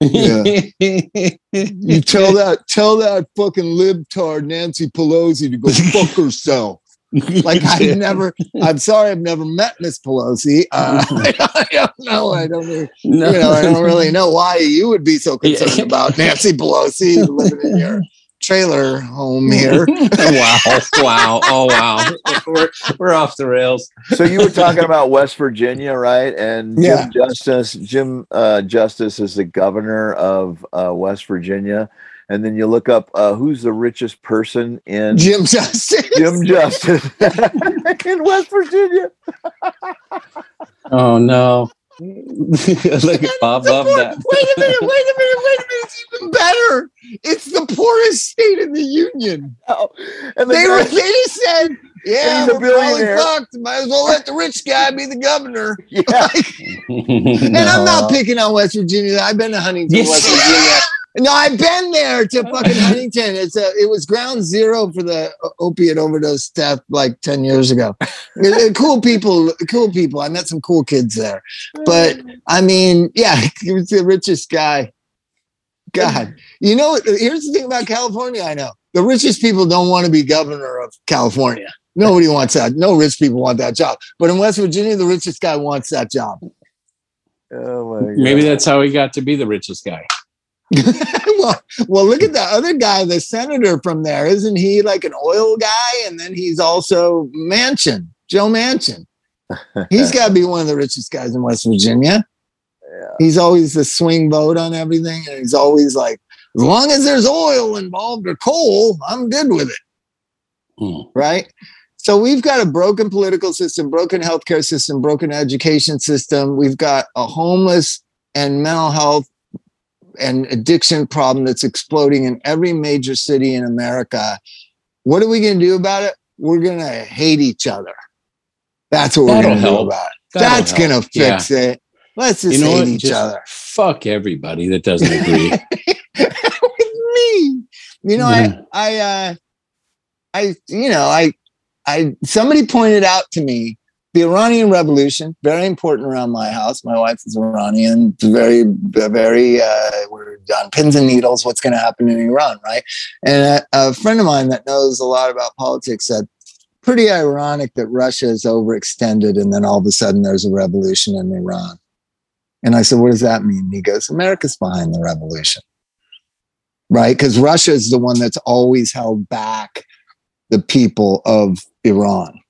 Yeah. You tell that tell that fucking libtard Nancy Pelosi to go fuck herself. Like I never. I'm sorry, I've never met Miss Pelosi. Uh, I don't know. I don't. Really, no. you know, I don't really know why you would be so concerned about Nancy Pelosi living in your trailer home here. wow. Wow. Oh wow. We're we're off the rails. so you were talking about West Virginia, right? And Yeah. Jim Justice, Jim uh, Justice is the governor of uh, West Virginia. And then you look up uh, who's the richest person in Jim Justice. Jim Justice in West Virginia. Oh no. Look at Bob The love poor- that. Wait a minute, wait a minute, wait a minute. It's even better. It's the poorest state in the union. Oh, and the They, guy- were, they just said, yeah, he's we're probably billionaire. fucked. Might as well let the rich guy be the governor. yeah. And I'm not picking on West Virginia. I've been to Huntington, West Virginia. No, I've been there to fucking Huntington. It's a, it was ground zero for the opiate overdose death like 10 years ago. Cool people, cool people. I met some cool kids there. But I mean, yeah, he was the richest guy. God, you know, here's the thing about California. I know the richest people don't want to be governor of California. Nobody wants that. No rich people want that job. But in West Virginia, the richest guy wants that job. Oh my Maybe that's how he got to be the richest guy. well, well, look at the other guy, the senator from there. Isn't he like an oil guy? And then he's also Manchin, Joe Manchin. He's got to be one of the richest guys in West Virginia. Yeah. He's always the swing vote on everything, and he's always like, as long as there's oil involved or coal, I'm good with it. Hmm. right? So we've got a broken political system, broken healthcare system, broken education system. We've got a homeless and mental health and addiction problem that's exploding in every major city in America. What are we going to do about it? We're going to hate each other. That's what we're going to do about it. That'll That's going to fix it. Let's just You know hate what? each Just other. Fuck everybody that doesn't agree. with me. You know, Yeah. I, I, uh, I, you know, I, I, somebody pointed out to me the Iranian Revolution, very important around my house. My wife is Iranian, very, very, uh, we're on pins and needles. What's going to happen in Iran, right? And a, a friend of mine that knows a lot about politics said, pretty ironic that Russia is overextended and then all of a sudden there's a revolution in Iran. And I said, what does that mean? And he goes, America's behind the revolution right? Because Russia is the one that's always held back the people of Iran,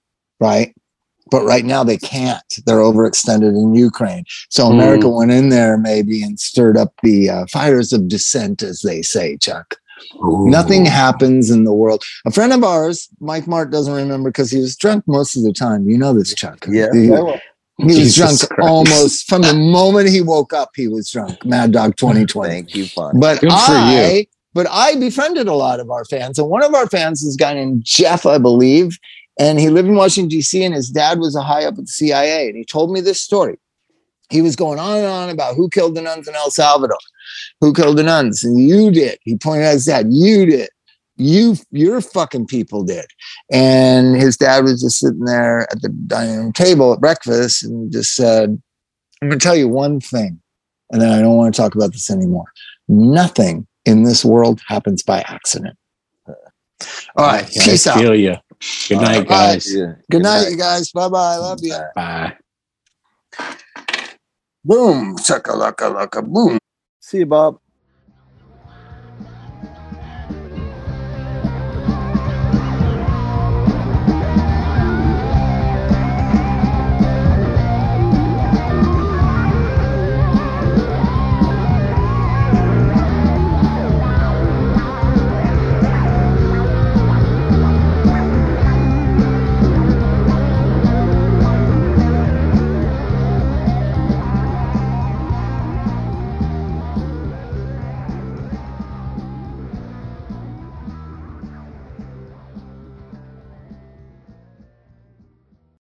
right? But right now they can't. They're overextended in Ukraine. So America went in there maybe and stirred up the uh, fires of dissent, as they say, Chuck. Nothing happens in the world. A friend of ours, Mike Martt, doesn't remember because he was drunk most of the time. You know this, Chuck. Yeah. He, he was drunk Christ. almost from the moment he woke up. He was drunk. Mad Dog 2020. Thank you, fun. But Good for I, but I befriended a lot of our fans, and one of our fans is a guy named Jeff, I believe, and he lived in Washington D.C. and his dad was a high up at the CIA, and he told me this story. He was going on and on about who killed the nuns in El Salvador, who killed the nuns, and you did. He pointed at his dad, you did. You, your fucking people did. And his dad was just sitting there at the dining room table at breakfast and just said, I'm going to tell you one thing, and then I don't want to talk about this anymore nothing in this world happens by accident. All right. Yeah, Peace I out. you. Good night, All right. guys. Yeah. Good night, you guys. Bye bye. Love you. Bye. Boom. Chaka laka laka boom. See you, Bob.